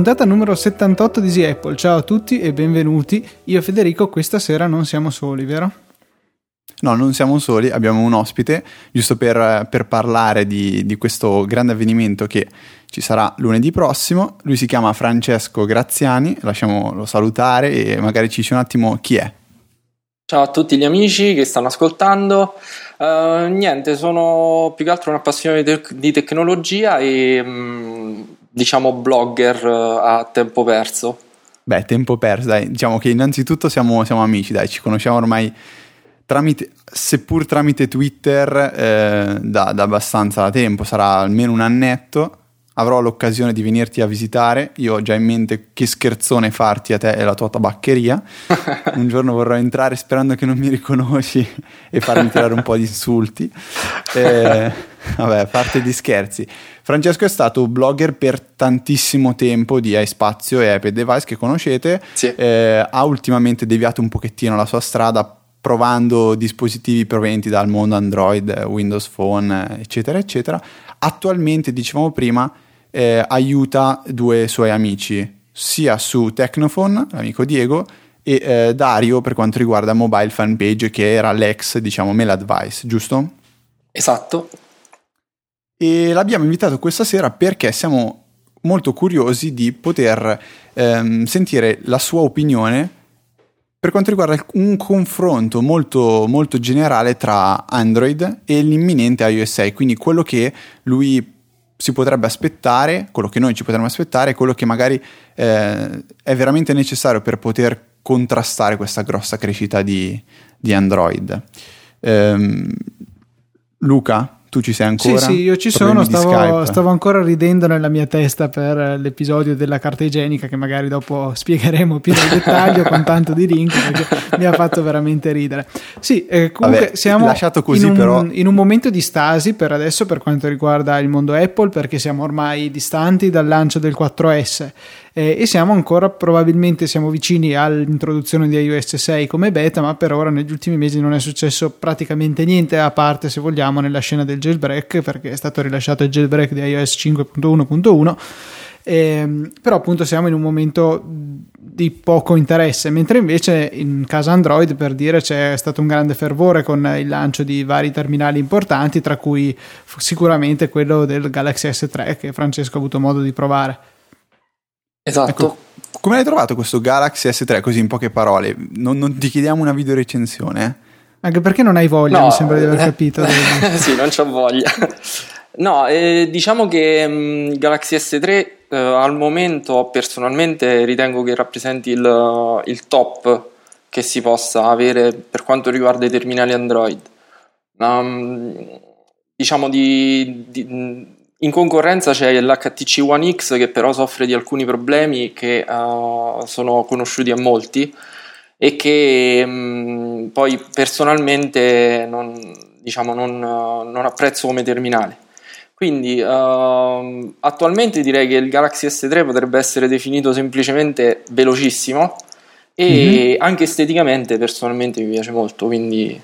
Puntata numero 78 di Easy Apple. Ciao a tutti e benvenuti. Io e Federico questa sera non siamo soli, vero? No, non siamo soli, abbiamo un ospite, giusto per, per parlare di, di, questo grande avvenimento che ci sarà lunedì prossimo. Lui si chiama Francesco Graziani, lasciamolo salutare e magari ci dice un attimo chi è. Ciao a tutti gli amici che stanno ascoltando. Uh, niente, sono più che altro un appassionato di, te- di tecnologia e um, diciamo blogger uh, a tempo perso. Beh, tempo perso, dai, diciamo che innanzitutto siamo, siamo amici, dai, ci conosciamo ormai tramite, seppur tramite Twitter eh, da, da, abbastanza tempo, sarà almeno un annetto, avrò l'occasione di venirti a visitare, io ho già in mente che scherzone farti a te e la tua tabaccheria, un giorno vorrò entrare sperando che non mi riconosci e farmi tirare un po' di insulti, eh, vabbè, parte di scherzi. Francesco è stato blogger per tantissimo tempo di iSpazio e iPad Device che conoscete, sì. eh, ha ultimamente deviato un pochettino la sua strada provando dispositivi provenienti dal mondo Android, Windows Phone, eccetera, eccetera. Attualmente, dicevamo prima, eh, aiuta due suoi amici, sia su Technophone, l'amico Diego, e eh, Dario per quanto riguarda Mobile Fanpage, che era l'ex, diciamo, Mail Advice, giusto? Esatto. E l'abbiamo invitato questa sera perché siamo molto curiosi di poter ehm, sentire la sua opinione per quanto riguarda un confronto molto, molto generale tra Android e l'imminente iOS 6, quindi quello che lui si potrebbe aspettare, quello che noi ci potremmo aspettare, quello che magari eh, è veramente necessario per poter contrastare questa grossa crescita di, di Android. Ehm, Luca, tu ci sei ancora? Sì, sì, io ci sono, stavo, stavo, ancora ridendo nella mia testa per l'episodio della carta igienica che magari dopo spiegheremo più nel dettaglio con tanto di link perché mi ha fatto veramente ridere. Sì, eh, comunque Vabbè, siamo così, in, un, però... in un momento di stasi per adesso per quanto riguarda il mondo Apple perché siamo ormai distanti dal lancio del 4S eh, e siamo ancora probabilmente siamo vicini all'introduzione di iOS 6 come beta ma per ora negli ultimi mesi non è successo praticamente niente a parte se vogliamo nella scena del jailbreak perché è stato rilasciato il jailbreak di iOS 5.1.1 eh, però appunto siamo in un momento di poco interesse, mentre invece in casa Android per dire c'è stato un grande fervore con il lancio di vari terminali importanti, tra cui sicuramente quello del Galaxy S3 che Francesco ha avuto modo di provare. Esatto. Ecco, come hai trovato questo Galaxy S3 così in poche parole? Non, non ti chiediamo una video recensione? Anche perché non hai voglia, no, mi sembra di aver capito. sì, non c'ho voglia. No, eh, diciamo che mh, mm, Galaxy S3 eh, al momento personalmente ritengo che rappresenti il, il, top che si possa avere per quanto riguarda i terminali Android. Um, diciamo di, di in concorrenza c'è l'HTC One X che però soffre di alcuni problemi che uh, sono conosciuti a molti e che mh, mm, poi personalmente non, diciamo, non, uh, non, apprezzo come terminale. Quindi uh, attualmente direi che il Galaxy S3 potrebbe essere definito semplicemente velocissimo e mm-hmm. anche esteticamente personalmente mi piace molto, quindi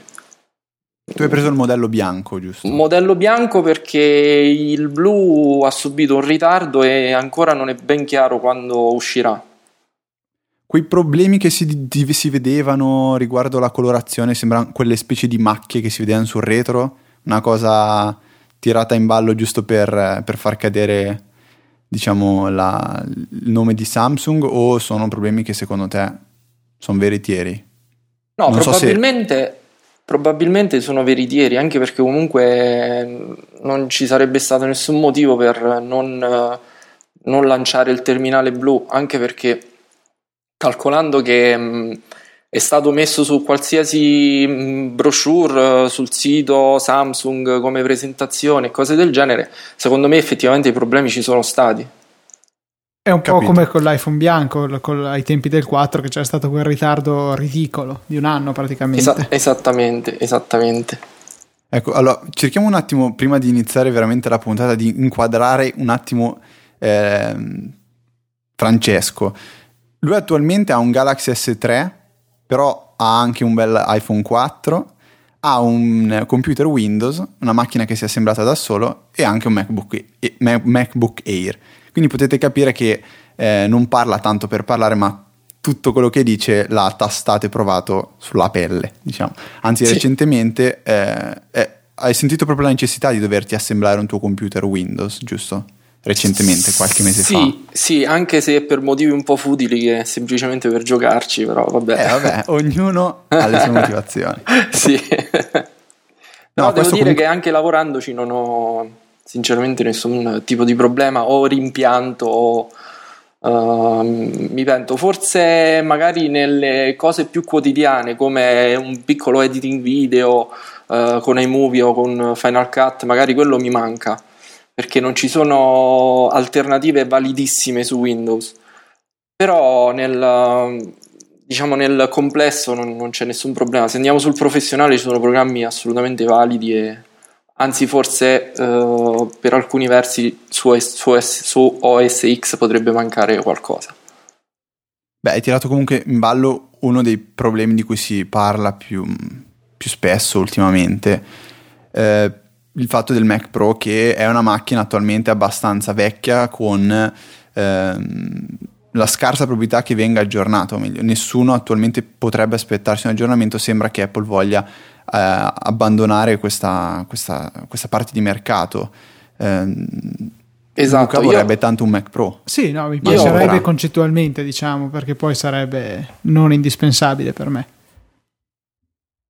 tu hai preso il modello bianco, giusto? Modello bianco perché il blu ha subito un ritardo e ancora non è ben chiaro quando uscirà. Quei problemi che si, di, si vedevano riguardo la colorazione sembrano quelle specie di macchie che si vedevano sul retro, una cosa tirata in ballo giusto per, per far cadere diciamo la, il nome di Samsung o sono problemi che secondo te sono veritieri? No, non probabilmente... So se Probabilmente sono veritieri, anche perché comunque non ci sarebbe stato nessun motivo per non, non lanciare il terminale blu, anche perché calcolando che mh, è stato messo su qualsiasi mh, brochure sul sito Samsung come presentazione, cose del genere, secondo me effettivamente i problemi ci sono stati. È un Capito. po' come con l'iPhone bianco, con, ai tempi del 4, che c'era stato quel ritardo ridicolo di un anno praticamente. Esa- esattamente, esattamente. Ecco, allora cerchiamo un attimo, prima di iniziare veramente la puntata, di inquadrare un attimo eh, Francesco. lui attualmente ha un Galaxy S3, però ha anche un bel iPhone 4, ha un computer Windows, una macchina che si è assemblata da solo e anche un MacBook, MacBook Air. Quindi potete capire che eh, non parla tanto per parlare, ma tutto quello che dice l'ha tastato e provato sulla pelle, diciamo. Anzi, sì. recentemente eh, eh, hai sentito proprio la necessità di doverti assemblare un tuo computer Windows, giusto? Recentemente, qualche mese sì, fa. Sì, anche se per motivi un po' futili che semplicemente per giocarci, però vabbè. Eh, vabbè, ognuno ha le sue motivazioni. sì. No, no devo dire comunque... che anche lavorandoci non ho sinceramente nessun tipo di problema o rimpianto o uh, mi pento. Forse magari nelle cose più quotidiane come un piccolo editing video uh, con iMovie o con Final Cut magari quello mi manca perché non ci sono alternative validissime su Windows. Però nel, diciamo nel complesso non, non c'è nessun problema. Se andiamo sul professionale ci sono programmi assolutamente validi e anzi forse uh, per alcuni versi su, su, su, OS X potrebbe mancare qualcosa. Beh, hai tirato comunque in ballo uno dei problemi di cui si parla più, più spesso ultimamente, eh, il fatto del Mac Pro che è una macchina attualmente abbastanza vecchia con eh, la scarsa probabilità che venga aggiornato, o meglio, nessuno attualmente potrebbe aspettarsi un aggiornamento, sembra che Apple voglia eh, abbandonare questa, questa, questa, parte di mercato. Eh, esatto, Luca vorrebbe io... tanto un Mac Pro. Sì, no, mi piacerebbe concettualmente, diciamo, perché poi sarebbe non indispensabile per me.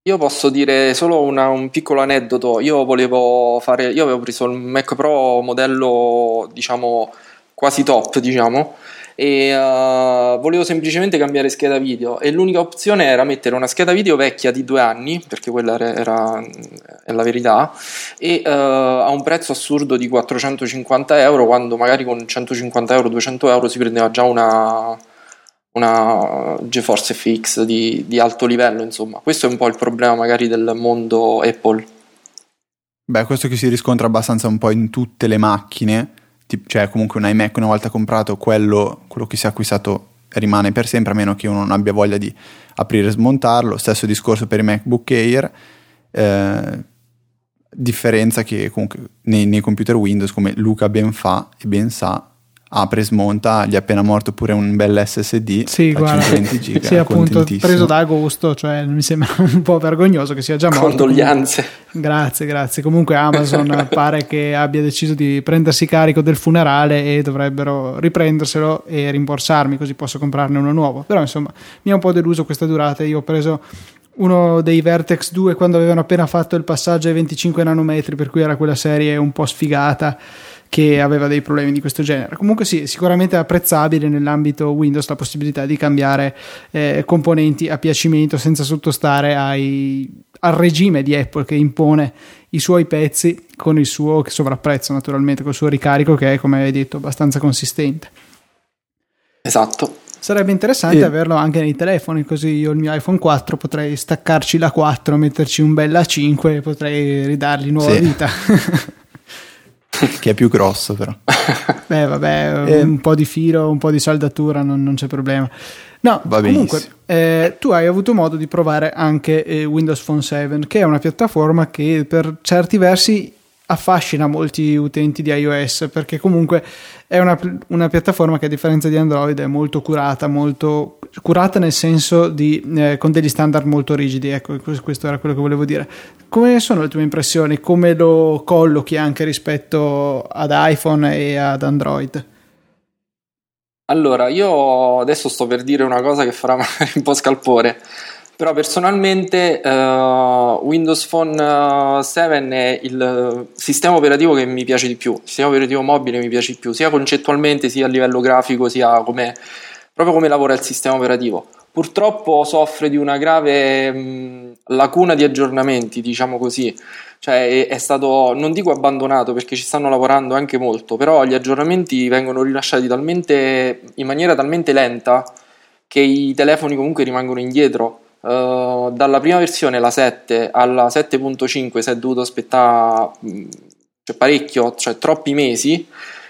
Io posso dire solo una, un piccolo aneddoto. Io volevo fare, io avevo preso il Mac Pro modello, diciamo, quasi top, diciamo, e uh, volevo semplicemente cambiare scheda video. E l'unica opzione era mettere una scheda video vecchia di due anni perché quella era, era è la verità e uh, a un prezzo assurdo di 450 euro quando magari con 150 euro 200 euro si prendeva già una una GeForce FX di, di alto livello insomma. Questo è un po' il problema magari del mondo Apple. Beh, questo che si riscontra abbastanza un po' in tutte le macchine, cioè comunque un iMac una volta comprato quello, quello che si è acquistato rimane per sempre a meno che uno non abbia voglia di aprire e smontarlo. Stesso discorso per i MacBook Air eh, differenza che comunque nei, nei computer Windows come Luca ben fa e ben sa apre e smonta, gli è appena morto pure un bel SSD sì, guarda, 120 giga, sì, appunto, preso da agosto, cioè mi sembra un po' vergognoso che sia già morto. Condoglianze. Grazie, grazie. Comunque Amazon pare che abbia deciso di prendersi carico del funerale e dovrebbero riprenderselo e rimborsarmi così posso comprarne uno nuovo. Però insomma, mi ha un po' deluso questa durata, io ho preso uno dei Vertex 2 quando avevano appena fatto il passaggio ai 25 nanometri, per cui era quella serie un po' sfigata che aveva dei problemi di questo genere. Comunque sì, sicuramente apprezzabile nell'ambito Windows la possibilità di cambiare eh, componenti a piacimento senza sottostare ai, al regime di Apple che impone i suoi pezzi con il suo sovrapprezzo naturalmente, col suo ricarico che è come hai detto abbastanza consistente. Esatto. Sarebbe interessante e... averlo anche nei telefoni, così io il mio iPhone 4 potrei staccarci la 4, metterci un bel A5 e potrei ridargli nuova sì. vita. che è più grosso però. Beh, vabbè, eh. un po' di filo, un po' di saldatura, non, non c'è problema. No, Va comunque, eh, tu hai avuto modo di provare anche eh, Windows Phone 7, che è una piattaforma che per certi versi affascina molti utenti di iOS perché comunque è una, una, piattaforma che a differenza di Android è molto curata, molto curata nel senso di eh, con degli standard molto rigidi. Ecco, questo era quello che volevo dire. Come sono le tue impressioni? Come lo collochi anche rispetto ad iPhone e ad Android? Allora, io adesso sto per dire una cosa che farà un po' scalpore però personalmente uh, Windows Phone 7 eh, è il sistema operativo che mi piace di più, il sistema operativo mobile mi piace di più, sia concettualmente sia a livello grafico, sia come, proprio come lavora il sistema operativo. Purtroppo soffre di una grave mh, lacuna di aggiornamenti, diciamo così, cioè è, è, stato, non dico abbandonato perché ci stanno lavorando anche molto, però gli aggiornamenti vengono rilasciati talmente, in maniera talmente lenta che i telefoni comunque rimangono indietro Uh, dalla prima versione, la 7, alla 7.5 si è dovuto aspettare cioè, parecchio, cioè troppi mesi,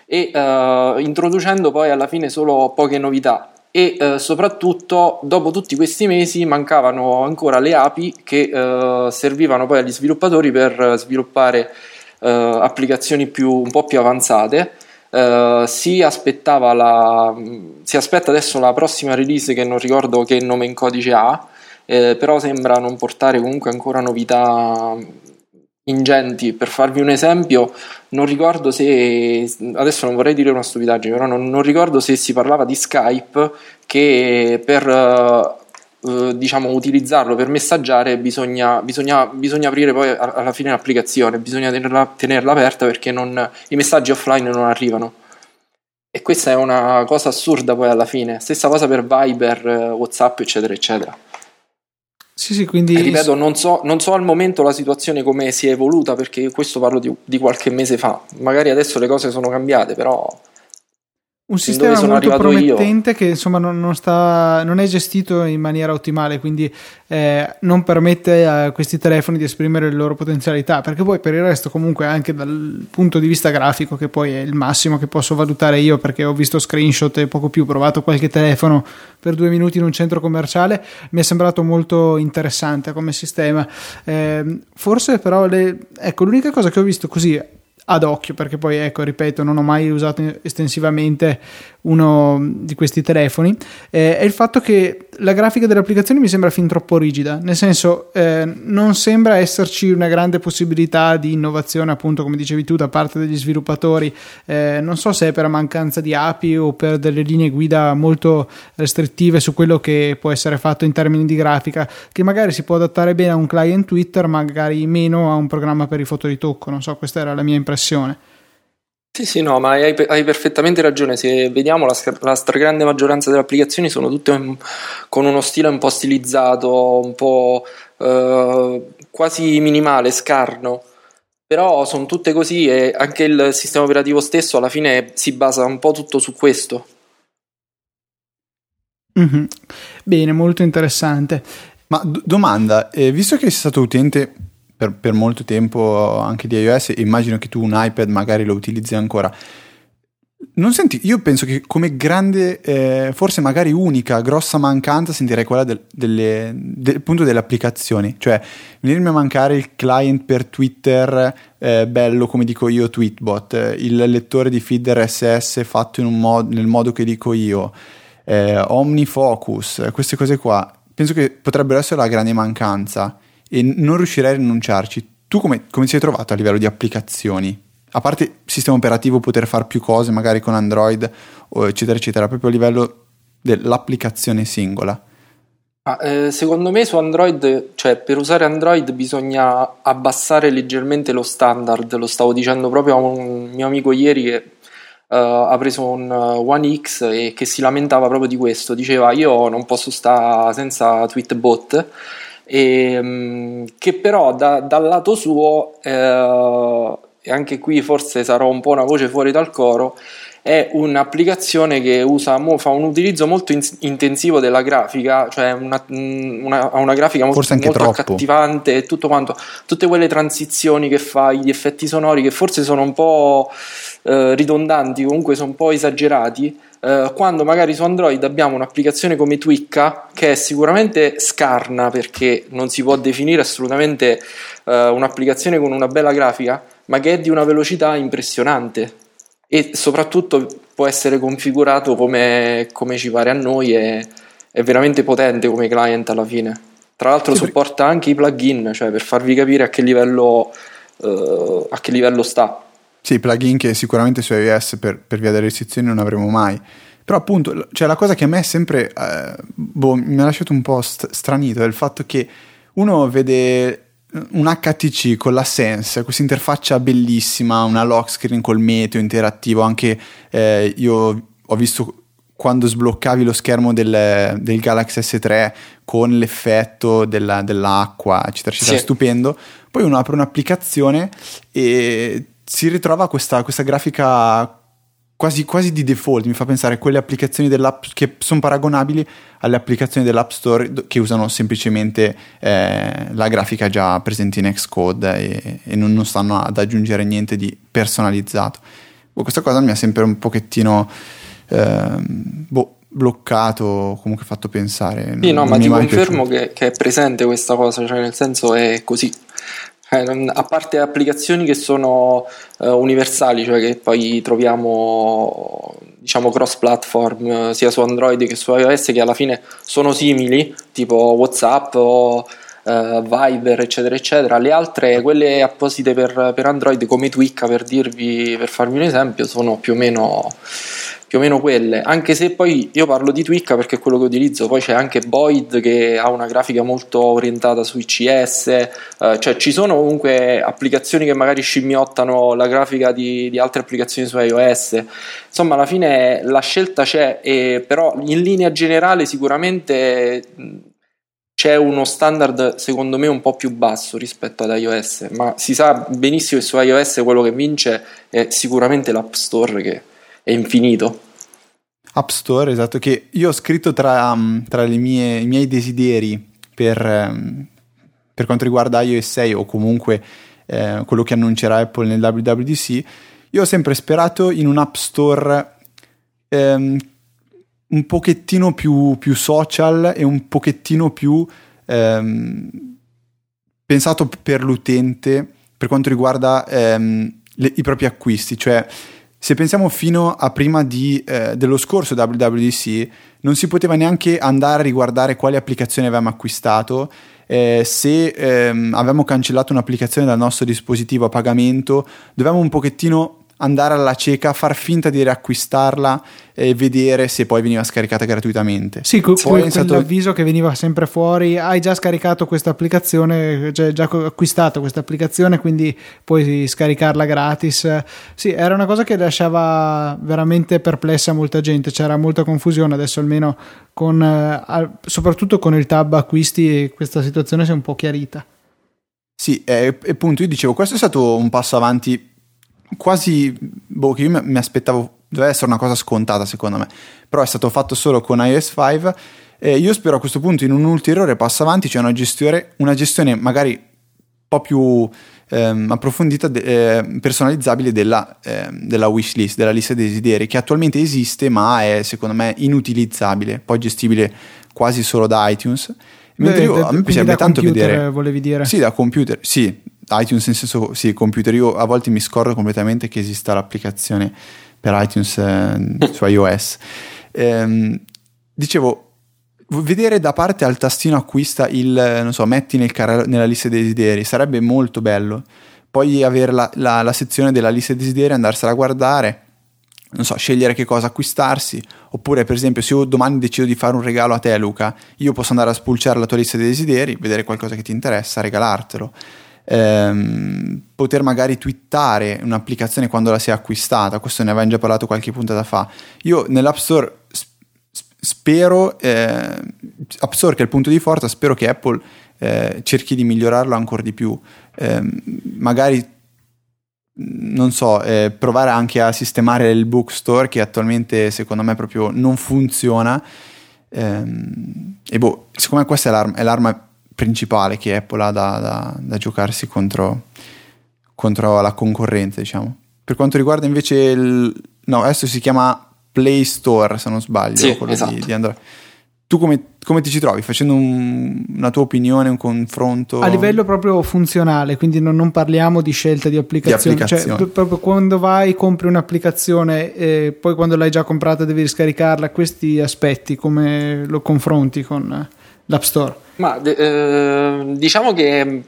e uh, introducendo poi alla fine solo poche novità. e eh, soprattutto dopo tutti questi mesi mancavano ancora le API che eh, servivano poi agli sviluppatori per sviluppare eh, applicazioni più, un po' più avanzate. Uh, si, aspettava la, si aspetta adesso la prossima release che non ricordo che nome in codice ha, eh, però sembra non portare comunque ancora novità ingenti. Per farvi un esempio, non ricordo se adesso non vorrei dire una stupidaggine, però non, non ricordo se si parlava di Skype che per uh, diciamo utilizzarlo per messaggiare bisogna, bisogna, bisogna aprire poi alla fine l'applicazione, bisogna tenerla, tenerla aperta perché non, i messaggi offline non arrivano. E questa è una cosa assurda poi alla fine. Stessa cosa per Viber, WhatsApp, eccetera, eccetera. Sì, sì, quindi... Ripeto, non so, non so, al momento la situazione come si è evoluta perché questo parlo di, di qualche mese fa. Magari adesso le cose sono cambiate, però un sistema molto promettente io. che insomma non, non, sta, non, è gestito in maniera ottimale, quindi eh, non permette a questi telefoni di esprimere le loro potenzialità, perché poi per il resto comunque anche dal punto di vista grafico, che poi è il massimo che posso valutare io perché ho visto screenshot e poco più, provato qualche telefono per due minuti in un centro commerciale, mi è sembrato molto interessante come sistema. Eh, forse però le, ecco, l'unica cosa che ho visto così ad occhio perché poi ecco ripeto non ho mai usato estensivamente uno di questi telefoni. Eh, è il fatto che la grafica delle applicazioni mi sembra fin troppo rigida. Nel senso eh, non sembra esserci una grande possibilità di innovazione appunto come dicevi tu da parte degli sviluppatori. Eh, non so se è per mancanza di API o per delle linee guida molto restrittive su quello che può essere fatto in termini di grafica che magari si può adattare bene a un client Twitter magari meno a un programma per i fotoritocco non so questa era la mia impressione impressione. Sì, sì, no, ma hai, hai perfettamente ragione. Se vediamo, la, la, stragrande maggioranza delle applicazioni sono tutte un, con uno stile un po' stilizzato, un po' eh, quasi minimale, scarno. Però sono tutte così e anche il sistema operativo stesso alla fine si basa un po' tutto su questo. Mm-hmm. Bene, molto interessante. Ma d- domanda, eh, visto che sei stato utente per, per, molto tempo anche di iOS, immagino che tu un iPad magari lo utilizzi ancora. Non senti, io penso che come grande, eh, forse magari unica, grossa mancanza sentirei quella del, delle, del, appunto delle applicazioni, cioè venirmi a mancare il client per Twitter eh, bello come dico io Tweetbot, il lettore di feed RSS fatto mod, nel modo che dico io, eh, OmniFocus, queste cose qua, penso che potrebbero essere la grande mancanza e non riuscirei a rinunciarci. Tu come, come sei trovato a livello di applicazioni? A parte sistema operativo, poter fare più cose magari con Android, eccetera, eccetera, proprio a livello dell'applicazione singola. Ah, eh, secondo me su Android, cioè per usare Android bisogna abbassare leggermente lo standard, lo stavo dicendo proprio a un mio amico ieri che uh, ha preso un One X e che si lamentava proprio di questo, diceva io non posso stare senza Tweetbot e, ehm, che però da, dal lato suo, eh, e anche qui forse sarò un po' una voce fuori dal coro, è un'applicazione che usa, fa un utilizzo molto in, intensivo della grafica, cioè una, una, una grafica molto, molto accattivante e tutto quanto, tutte quelle transizioni che fa, gli effetti sonori che forse sono un po' eh, ridondanti, comunque sono un po' esagerati, eh, quando magari su Android abbiamo un'applicazione come Twicca che è sicuramente scarna perché non si può definire assolutamente eh, un'applicazione con una bella grafica, ma che è di una velocità impressionante e soprattutto può essere configurato come, come ci pare a noi e è veramente potente come client alla fine. Tra l'altro sì, supporta anche i plugin, cioè per farvi capire a che livello, uh, a che livello sta. Sì, plugin che sicuramente su iOS per, per via delle restrizioni non avremo mai. Però appunto, cioè la cosa che a me è sempre, eh, boh, mi ha lasciato un po' st- stranito è il fatto che uno vede un HTC con la Sense, questa interfaccia bellissima, una lock screen col meteo interattivo, anche eh, io ho visto quando sbloccavi lo schermo del, del Galaxy S3 con l'effetto della, dell'acqua, eccetera, eccetera, sì. stupendo. Poi uno apre un'applicazione e si ritrova questa, questa grafica quasi, quasi, di default, mi fa pensare a quelle applicazioni dell'app che sono paragonabili alle applicazioni dell'App Store che usano semplicemente eh, la grafica già presente in Xcode e, e non, non, stanno ad aggiungere niente di personalizzato. Boh, questa cosa mi ha sempre un pochettino... Eh, boh, bloccato, comunque fatto pensare. Sì, no, ma ti confermo che, che, è presente questa cosa, cioè nel senso è così. Eh, a parte applicazioni che sono uh, universali, cioè che poi troviamo diciamo cross platform uh, sia su Android che su iOS che alla fine sono simili, tipo WhatsApp o uh, Viber, eccetera, eccetera. Le altre, quelle apposite per, per Android come Twicca, per dirvi, per farvi un esempio, sono più o meno più o meno quelle, anche se poi io parlo di Twicca perché è quello che utilizzo, poi c'è anche Boyd che ha una grafica molto orientata su ICS, eh, cioè ci sono comunque applicazioni che magari scimmiottano la grafica di, di, altre applicazioni su iOS, insomma alla fine la scelta c'è, e, però in linea generale sicuramente c'è uno standard secondo me un po' più basso rispetto ad iOS, ma si sa benissimo che su iOS quello che vince è sicuramente l'App Store che è infinito. App Store, esatto, che io ho scritto tra, um, tra mie, i miei desideri per, um, per, quanto riguarda iOS 6 o comunque eh, quello che annuncerà Apple nel WWDC, io ho sempre sperato in un App Store ehm, un pochettino più, più, social e un pochettino più ehm, pensato per l'utente per quanto riguarda ehm, le, i propri acquisti, cioè se pensiamo fino a prima di, eh, dello scorso WWDC, non si poteva neanche andare a riguardare quali applicazioni avevamo acquistato. Eh, se ehm, avevamo cancellato un'applicazione dal nostro dispositivo a pagamento, dovevamo un pochettino andare alla cieca, far finta di riacquistarla e vedere se poi veniva scaricata gratuitamente. Sì, poi quel, stato... quell'avviso che veniva sempre fuori, hai già scaricato questa applicazione, cioè già acquistato questa applicazione, quindi puoi scaricarla gratis. Sì, era una cosa che lasciava veramente perplessa molta gente, c'era molta confusione, adesso almeno con, eh, soprattutto con il tab acquisti questa situazione si è un po' chiarita. Sì, e appunto io dicevo, questo è stato un passo avanti quasi, boh, che io mi aspettavo, doveva essere una cosa scontata secondo me, però è stato fatto solo con iOS 5 e io spero a questo punto in un ulteriore passo avanti, cioè una gestione, una gestione magari un po' più ehm, approfondita, de- eh, personalizzabile della, eh, della wishlist, della lista dei desideri, che attualmente esiste ma è secondo me inutilizzabile, poi gestibile quasi solo da iTunes. Mentre Beh, io, a me piacerebbe tanto vedere... volevi dire? Sì, da computer, sì, iTunes nel senso sì, computer, io a volte mi scordo completamente che esista l'applicazione per iTunes eh, su iOS. Ehm, dicevo, vedere da parte al tastino acquista il, non so, metti nel carrello, nella lista dei desideri, sarebbe molto bello. Poi avere la, la, la sezione della lista dei desideri, andarsela a guardare, non so, scegliere che cosa acquistarsi, oppure per esempio se io domani decido di fare un regalo a te Luca, io posso andare a spulciare la tua lista dei desideri, vedere qualcosa che ti interessa, regalartelo ehm, poter magari twittare un'applicazione quando la si è acquistata, questo ne avevamo già parlato qualche puntata fa. Io nell'App Store spero, eh, App Store che è il punto di forza, spero che Apple eh, cerchi di migliorarlo ancora di più, eh, magari non so, eh, provare anche a sistemare il bookstore che attualmente secondo me proprio non funziona. Ehm, e boh, secondo me questa è l'arma, è l'arma principale che Apple ha da, da, da giocarsi contro, contro, la concorrenza, diciamo. Per quanto riguarda invece il... No, adesso si chiama Play Store, se non sbaglio, sì, quello esatto. di, di Android. Tu come, come, ti ci trovi? Facendo un, una tua opinione, un confronto? A livello proprio funzionale, quindi non, non parliamo di scelta di applicazione. Di applicazione. Cioè, proprio quando vai, compri un'applicazione e poi quando l'hai già comprata devi riscaricarla, questi aspetti come lo confronti con l'App Store? Ma eh, diciamo che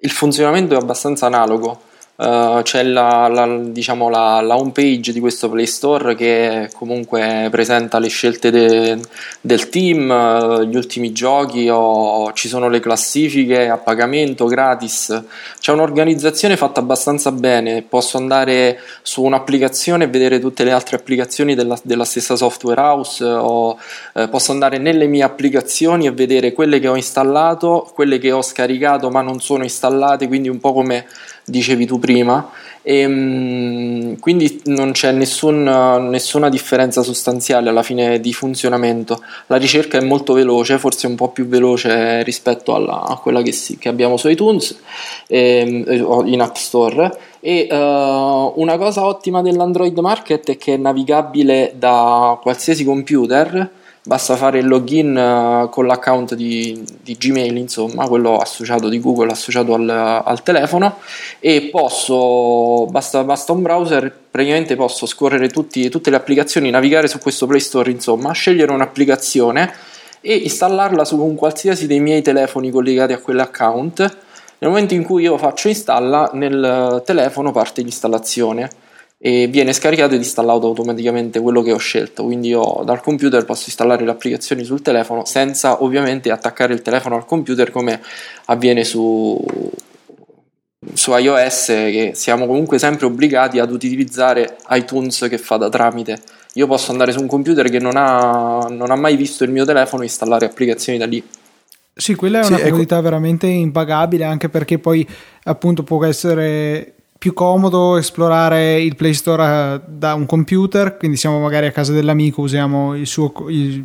il funzionamento è abbastanza analogo. Uh, c'è la, la, diciamo la, la, home page di questo Play Store che comunque presenta le scelte de, del team, uh, gli ultimi giochi, o, ci sono le classifiche a pagamento gratis. C'è un'organizzazione fatta abbastanza bene. Posso andare su un'applicazione e vedere tutte le altre applicazioni della, della stessa software house, o uh, posso andare nelle mie applicazioni e vedere quelle che ho installato, quelle che ho scaricato ma non sono installate, quindi un po' come dicevi tu prima, e, ehm, quindi non c'è nessun, nessuna differenza sostanziale alla fine di funzionamento. La ricerca è molto veloce, forse un po' più veloce rispetto alla, a quella che, si, che abbiamo su iTunes e, ehm, in App Store E uh, una cosa ottima dell'Android Market è che è navigabile da qualsiasi computer basta fare il login uh, con l'account di, di, Gmail, insomma, quello associato di Google, associato al, al telefono e posso, basta, basta, un browser, praticamente posso scorrere tutti, tutte le applicazioni, navigare su questo Play Store, insomma, scegliere un'applicazione e installarla su un qualsiasi dei miei telefoni collegati a quell'account. Nel momento in cui io faccio installa, nel telefono parte l'installazione e viene scaricato ed installato automaticamente quello che ho scelto. Quindi io dal computer posso installare le applicazioni sul telefono senza ovviamente attaccare il telefono al computer come avviene su, su iOS che siamo comunque sempre obbligati ad utilizzare iTunes che fa da tramite. Io posso andare su un computer che non ha, non ha mai visto il mio telefono e installare applicazioni da lì. Sì, quella è una sì, comodità ecco. veramente impagabile anche perché poi appunto può essere più comodo esplorare il Play Store eh, da un computer, quindi siamo magari a casa dell'amico, usiamo il suo, il,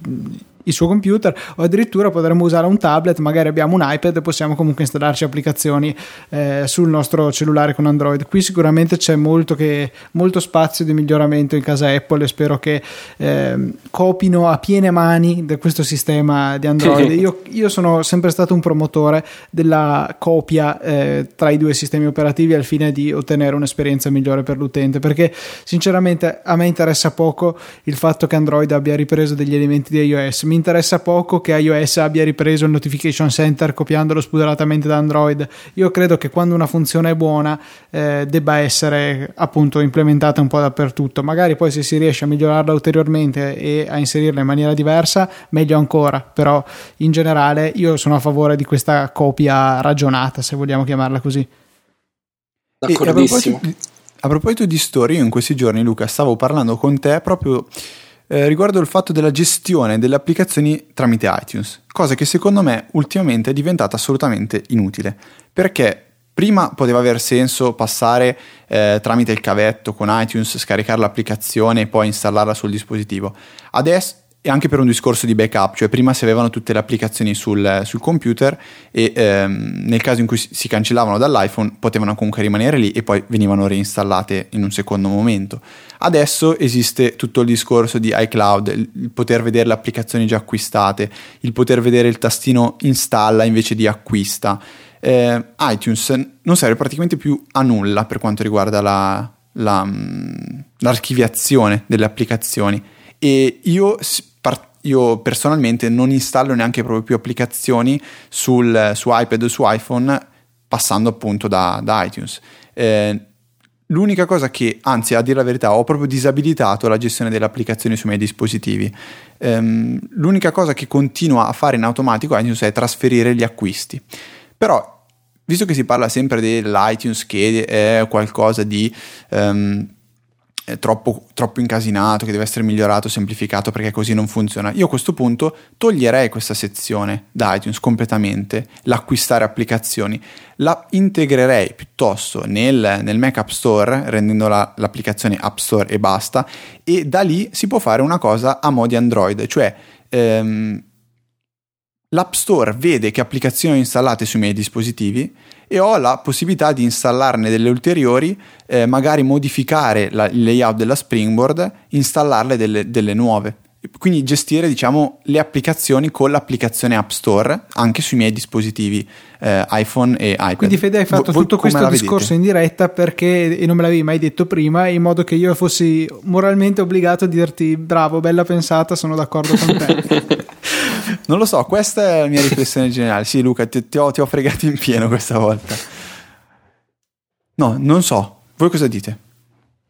il suo computer o addirittura potremmo usare un tablet, magari abbiamo un iPad e possiamo comunque installarci applicazioni eh, sul nostro cellulare con Android. Qui sicuramente c'è molto, che, molto spazio di miglioramento in casa Apple e spero che eh, copino a piene mani da questo sistema di Android. io, io, sono sempre stato un promotore della copia eh, tra i due sistemi operativi al fine di ottenere un'esperienza migliore per l'utente perché sinceramente a me interessa poco il fatto che Android abbia ripreso degli elementi di iOS mi interessa poco che iOS abbia ripreso il notification center copiandolo spudoratamente da Android. Io credo che quando una funzione è buona eh, debba essere appunto implementata un po' dappertutto. Magari poi se si riesce a migliorarla ulteriormente e a inserirla in maniera diversa, meglio ancora. Però in generale io sono a favore di questa copia ragionata, se vogliamo chiamarla così. D'accordissimo. A proposito, a proposito di storie, io in questi giorni, Luca, stavo parlando con te proprio eh, riguardo il fatto della gestione delle applicazioni tramite iTunes, cosa che secondo me ultimamente è diventata assolutamente inutile, perché prima poteva aver senso passare eh, tramite il cavetto con iTunes, scaricare l'applicazione e poi installarla sul dispositivo. Adesso e anche per un discorso di backup, cioè prima si avevano tutte le applicazioni sul, sul computer e ehm, nel caso in cui si cancellavano dall'iPhone potevano comunque rimanere lì e poi venivano reinstallate in un secondo momento. Adesso esiste tutto il discorso di iCloud, il poter vedere le applicazioni già acquistate, il poter vedere il tastino installa invece di acquista. Eh, iTunes non serve praticamente più a nulla per quanto riguarda la, la, mm, l'archiviazione delle applicazioni e io io personalmente non installo neanche proprio più applicazioni sul, su iPad o su iPhone passando appunto da, da iTunes. Eh, l'unica cosa che, anzi a dire la verità, ho proprio disabilitato la gestione delle applicazioni sui miei dispositivi. Eh, l'unica cosa che continua a fare in automatico iTunes è trasferire gli acquisti. Però, visto che si parla sempre dell'iTunes che è qualcosa di... Um, troppo, troppo, incasinato, che deve essere migliorato, semplificato perché così non funziona. Io a questo punto toglierei questa sezione da iTunes completamente, l'acquistare applicazioni, la integrerei piuttosto nel, nel Mac App Store, rendendola l'applicazione App Store e basta, e da lì si può fare una cosa a mo' di Android, cioè ehm, l'App Store vede che applicazioni ho installate sui miei dispositivi e ho la possibilità di installarne delle ulteriori, eh, magari modificare la, il layout della Springboard, installarle delle, delle nuove. Quindi gestire diciamo, le applicazioni con l'applicazione App Store anche sui miei dispositivi eh, iPhone e iPad. Quindi Fede hai fatto Vo- tutto questo discorso in diretta perché e non me l'avevi mai detto prima in modo che io fossi moralmente obbligato a dirti bravo, bella pensata, sono d'accordo con te. non lo so, questa è la mia riflessione generale. Sì, Luca, ti, ti, ho, ti ho fregato in pieno questa volta. No, non so. Voi cosa dite?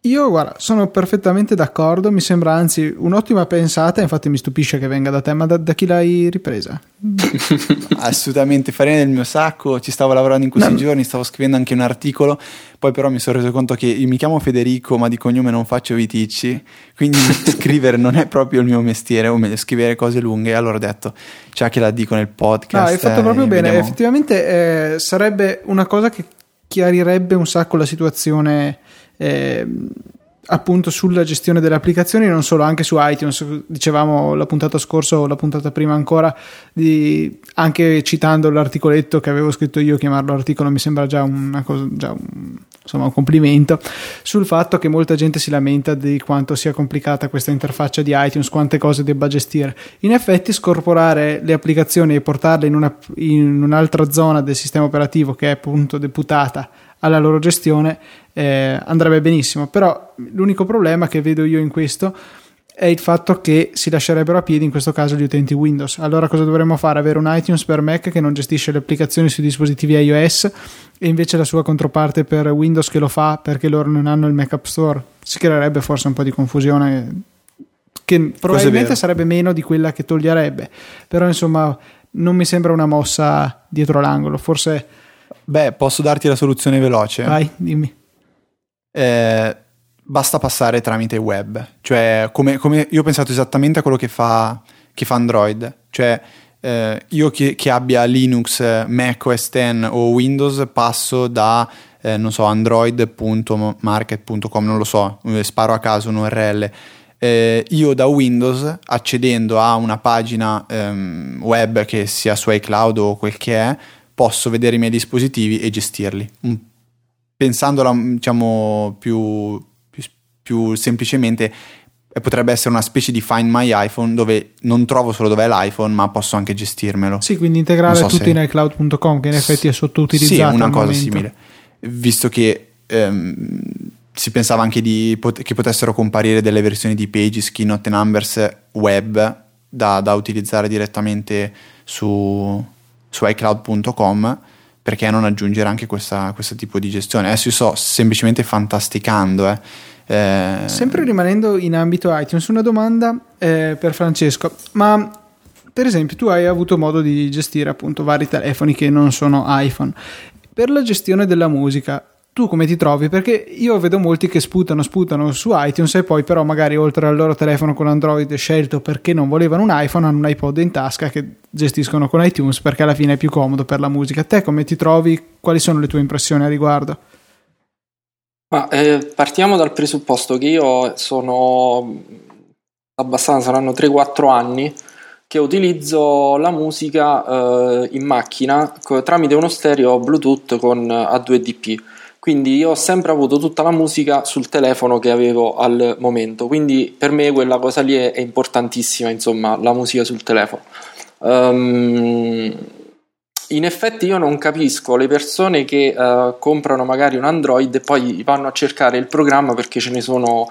Io, guarda, sono perfettamente d'accordo, mi sembra anzi un'ottima pensata, infatti mi stupisce che venga da te, ma da, da chi l'hai ripresa? Assolutamente, farina del mio sacco, ci stavo lavorando in questi no. giorni, stavo scrivendo anche un articolo, poi però mi sono reso conto che mi chiamo Federico, ma di cognome non faccio viticci, quindi scrivere non è proprio il mio mestiere, o meglio, scrivere cose lunghe, allora ho detto, c'è che la dico nel podcast. No, hai fatto proprio bene, vediamo. effettivamente eh, sarebbe una cosa che chiarirebbe un sacco la situazione eh, appunto sulla gestione delle applicazioni, non solo, anche su iTunes, dicevamo la puntata scorsa o la puntata prima ancora, di, anche citando l'articoletto che avevo scritto io, chiamarlo articolo mi sembra già una cosa, già un, insomma un complimento, sul fatto che molta gente si lamenta di quanto sia complicata questa interfaccia di iTunes, quante cose debba gestire. In effetti scorporare le applicazioni e portarle in, una, in un'altra zona del sistema operativo che è appunto deputata alla loro gestione eh, andrebbe benissimo, però l'unico problema che vedo io in questo è il fatto che si lascerebbero a piedi in questo caso gli utenti Windows. Allora cosa dovremmo fare? Avere un iTunes per Mac che non gestisce le applicazioni sui dispositivi iOS e invece la sua controparte per Windows che lo fa perché loro non hanno il Mac App Store. Si creerebbe forse un po' di confusione che probabilmente sarebbe meno di quella che toglierebbe. Però insomma non mi sembra una mossa dietro l'angolo, forse... Beh, posso darti la soluzione veloce? Vai, dimmi. Eh basta passare tramite web. Cioè, come, come io ho pensato esattamente a quello che fa, che fa Android. Cioè, eh, io che, che, abbia Linux, Mac OS X o Windows passo da, eh, non so, android.market.com, non lo so, eh, sparo a caso un URL. Eh, io da Windows, accedendo a una pagina ehm, web che sia su iCloud o quel che è, posso vedere i miei dispositivi e gestirli. Pensandola, diciamo, più più semplicemente eh, potrebbe essere una specie di Find My iPhone dove non trovo solo dove è l'iPhone ma posso anche gestirmelo. Sì, quindi integrare so tutto se... in iCloud.com che in effetti è sottoutilizzato. Sì, una cosa momento. simile. Visto che ehm, si pensava anche di, pot- che potessero comparire delle versioni di Pages, Keynote Numbers web da, da utilizzare direttamente su, su iCloud.com perché non aggiungere anche questa, questo tipo di gestione? Adesso io sto semplicemente fantasticando, eh eh... Sempre rimanendo in ambito iTunes, una domanda eh, per Francesco, ma per esempio tu hai avuto modo di gestire appunto vari telefoni che non sono iPhone. Per la gestione della musica, tu come ti trovi? Perché io vedo molti che sputano, sputano su iTunes e poi però magari oltre al loro telefono con Android scelto perché non volevano un iPhone hanno un iPod in tasca che gestiscono con iTunes perché alla fine è più comodo per la musica. Te come ti trovi? Quali sono le tue impressioni a riguardo? Ma eh, partiamo dal presupposto che io sono abbastanza, saranno 3-4 anni che utilizzo la musica eh, in macchina co- tramite uno stereo Bluetooth con A2DP. Quindi io ho sempre avuto tutta la musica sul telefono che avevo al momento, quindi per me quella cosa lì è, importantissima, insomma, la musica sul telefono. Um, in effetti io non capisco le persone che uh, comprano magari un Android e poi vanno a cercare il programma perché ce ne sono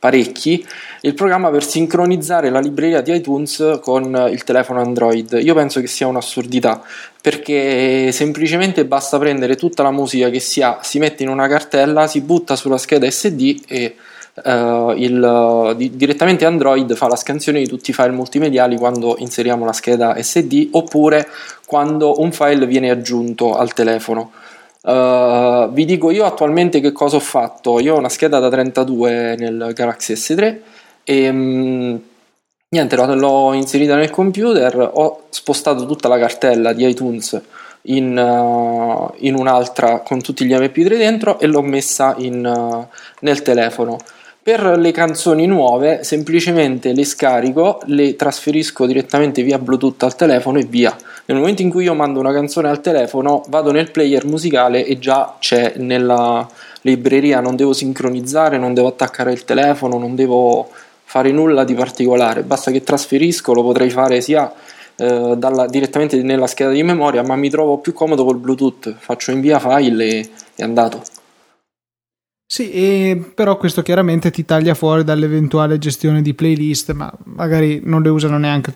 parecchi, il programma per sincronizzare la libreria di iTunes con il telefono Android. Io penso che sia un'assurdità perché semplicemente basta prendere tutta la musica che si ha, si mette in una cartella, si butta sulla scheda SD e Uh, il, di, direttamente Android fa la scansione di tutti i file multimediali quando inseriamo la scheda SD oppure quando un file viene aggiunto al telefono. Uh, vi dico io attualmente che cosa ho fatto. Io ho una scheda da 32 nel Galaxy S3 e um, niente, l'ho inserita nel computer, ho spostato tutta la cartella di iTunes in, uh, in un'altra con tutti gli MP3 dentro e l'ho messa in, uh, nel telefono. Per le canzoni nuove semplicemente le scarico, le trasferisco direttamente via Bluetooth al telefono e via. Nel momento in cui io mando una canzone al telefono, vado nel player musicale e già c'è nella libreria, non devo sincronizzare, non devo attaccare il telefono, non devo fare nulla di particolare, basta che trasferisco, lo potrei fare sia eh, dalla, direttamente nella scheda di memoria, ma mi trovo più comodo col Bluetooth, faccio invia file e è andato. Sì, però questo chiaramente ti taglia fuori dall'eventuale gestione di playlist, ma magari non le usano neanche,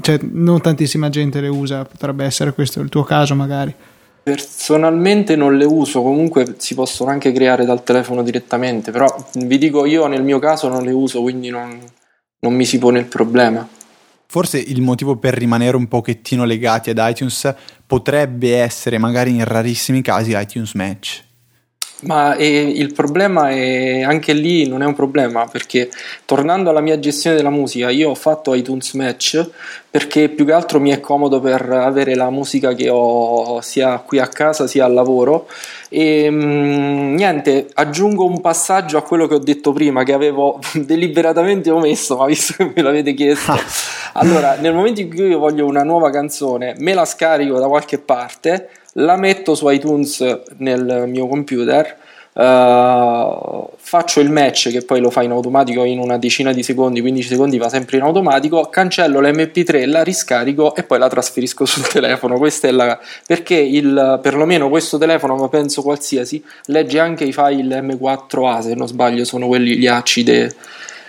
cioè non tantissima gente le usa, potrebbe essere questo il tuo caso magari. Personalmente non le uso, comunque si possono anche creare dal telefono direttamente, però vi dico io nel mio caso non le uso, quindi non, non mi si pone il problema. Forse il motivo per rimanere un pochettino legati ad iTunes potrebbe essere magari in rarissimi casi iTunes Match ma il problema è anche lì non è un problema perché tornando alla mia gestione della musica, io ho fatto iTunes Match perché più che altro mi è comodo per avere la musica che ho sia qui a casa sia al lavoro e mh, mm, niente, aggiungo un passaggio a quello che ho detto prima che avevo deliberatamente omesso, ma visto che me l'avete chiesto. allora, nel momento in cui io voglio una nuova canzone, me la scarico da qualche parte la metto su iTunes nel mio computer, Uh, faccio il match che poi lo fa in automatico in una decina di secondi, 15 secondi va sempre in automatico, cancello l'MP3, la riscarico e poi la trasferisco sul telefono. Questa è la perché il, perlomeno questo telefono, ma penso qualsiasi, legge anche i file M4A, se non sbaglio, sono quelli gli acide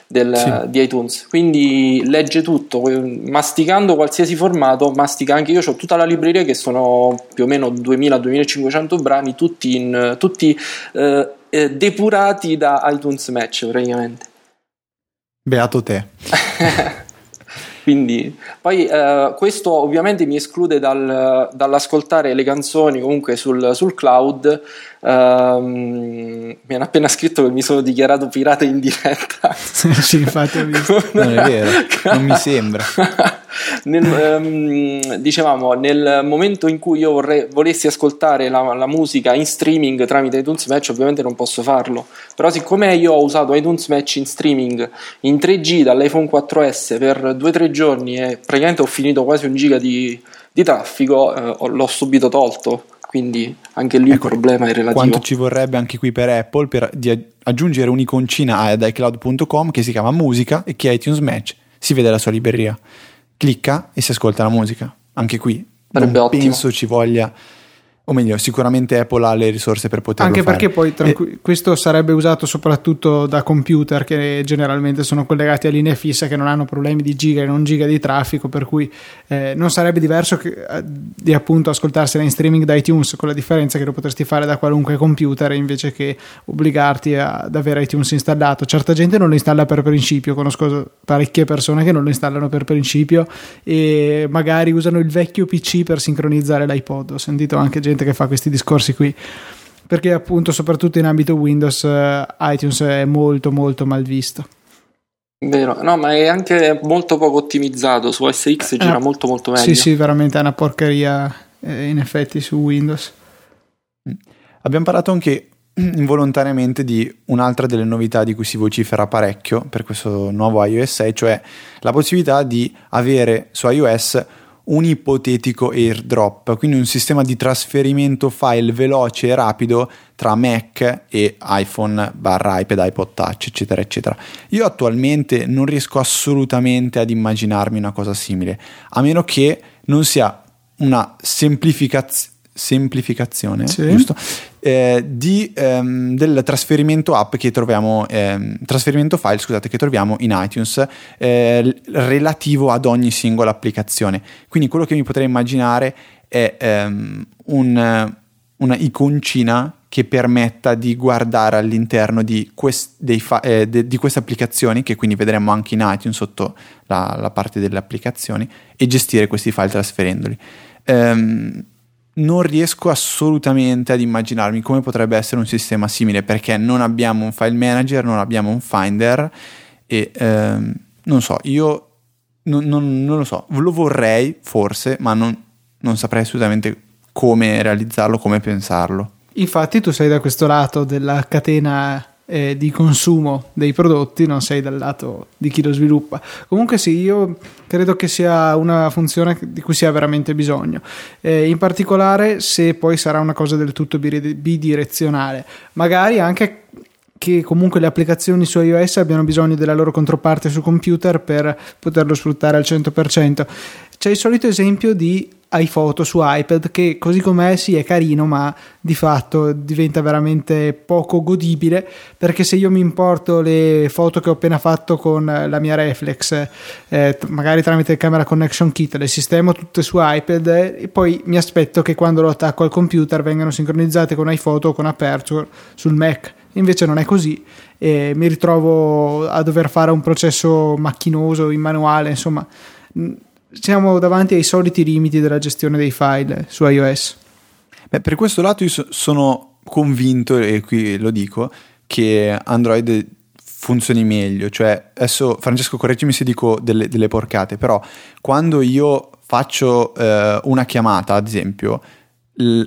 del, sì. di iTunes. Quindi legge tutto, masticando qualsiasi formato, mastica anche io. Ho tutta la libreria che sono più o meno 2000-2500 brani, tutti, in, tutti eh, eh, depurati da iTunes Match praticamente. Beato te. Quindi, poi eh, questo ovviamente mi esclude dal, dall'ascoltare le canzoni comunque sul, sul cloud. Um, mi hanno appena scritto che mi sono dichiarato pirata in diretta. sì, infatti ho visto. non è vero, non mi sembra. nel, um, dicevamo, nel momento in cui io vorrei, volessi ascoltare la, la, musica in streaming tramite iTunes Match, ovviamente non posso farlo. Però, siccome io ho usato iTunes Match in streaming in 3G dall'iPhone 4S per 2-3 giorni e praticamente ho finito quasi un giga di, di traffico, eh, l'ho subito tolto quindi anche lì ecco, il problema è relativo. Quanto ci vorrebbe anche qui per Apple per di aggiungere un'iconcina ad iCloud.com che si chiama musica e che iTunes Match, si vede la sua libreria clicca e si ascolta la musica. Anche qui Sarebbe non ottimo. penso ci voglia o meglio, sicuramente Apple ha le risorse per poterlo Anche fare. perché poi tranqu- e... questo sarebbe usato soprattutto da computer che generalmente sono collegati a linee fisse che non hanno problemi di giga e non giga di traffico, per cui eh, non sarebbe diverso che, eh, di appunto ascoltarsela in streaming da iTunes, con la differenza che lo potresti fare da qualunque computer invece che obbligarti ad avere iTunes installato. Certa gente non lo installa per principio, conosco parecchie persone che non lo installano per principio e magari usano il vecchio PC per sincronizzare l'iPod. Ho sentito anche gente gente che fa questi discorsi qui. Perché appunto soprattutto in ambito Windows uh, iTunes è molto molto mal visto. Vero, no, ma è anche molto poco ottimizzato. Su SX gira eh, molto molto meglio. Sì, sì, veramente è una porcheria eh, in effetti su Windows. Abbiamo parlato anche involontariamente di un'altra delle novità di cui si vocifera parecchio per questo nuovo iOS 6, cioè la possibilità di avere su iOS un ipotetico airdrop, quindi un sistema di trasferimento file veloce e rapido tra Mac e iPhone barra iPad, iPod Touch, eccetera, eccetera. Io attualmente non riesco assolutamente ad immaginarmi una cosa simile, a meno che non sia una semplificazione semplificazione sì. giusto? Eh, di, ehm, del trasferimento app che troviamo ehm, trasferimento file scusate che troviamo in iTunes eh, relativo ad ogni singola applicazione quindi quello che mi potrei immaginare è ehm, un, una iconcina che permetta di guardare all'interno di, quest, fa- eh, de, di, queste applicazioni, che quindi vedremo anche in iTunes sotto la, la parte delle applicazioni, e gestire questi file trasferendoli. Um, non riesco assolutamente ad immaginarmi come potrebbe essere un sistema simile perché non abbiamo un file manager, non abbiamo un finder e ehm, non so, io non, non, non, lo so, lo vorrei forse, ma non, non saprei assolutamente come realizzarlo, come pensarlo. Infatti tu sei da questo lato della catena eh, di consumo dei prodotti, non sei dal lato di chi lo sviluppa. Comunque sì, io credo che sia una funzione di cui sia veramente bisogno, eh, in particolare se poi sarà una cosa del tutto bidirezionale, magari anche che comunque le applicazioni su iOS abbiano bisogno della loro controparte su computer per poterlo sfruttare al 100%. C'è il solito esempio di iPhoto su iPad che così com'è sì è carino ma di fatto diventa veramente poco godibile perché se io mi importo le foto che ho appena fatto con la mia reflex eh, magari tramite il camera connection kit le sistemo tutte su iPad e poi mi aspetto che quando lo attacco al computer vengano sincronizzate con iPhoto o con Aperture sul Mac. Invece non è così e mi ritrovo a dover fare un processo macchinoso in manuale insomma siamo davanti ai soliti limiti della gestione dei file su iOS. Beh, per questo lato io sono convinto, e qui lo dico, che Android funzioni meglio. Cioè, adesso Francesco correggimi se dico delle, delle porcate, però quando io faccio eh, una chiamata, ad esempio,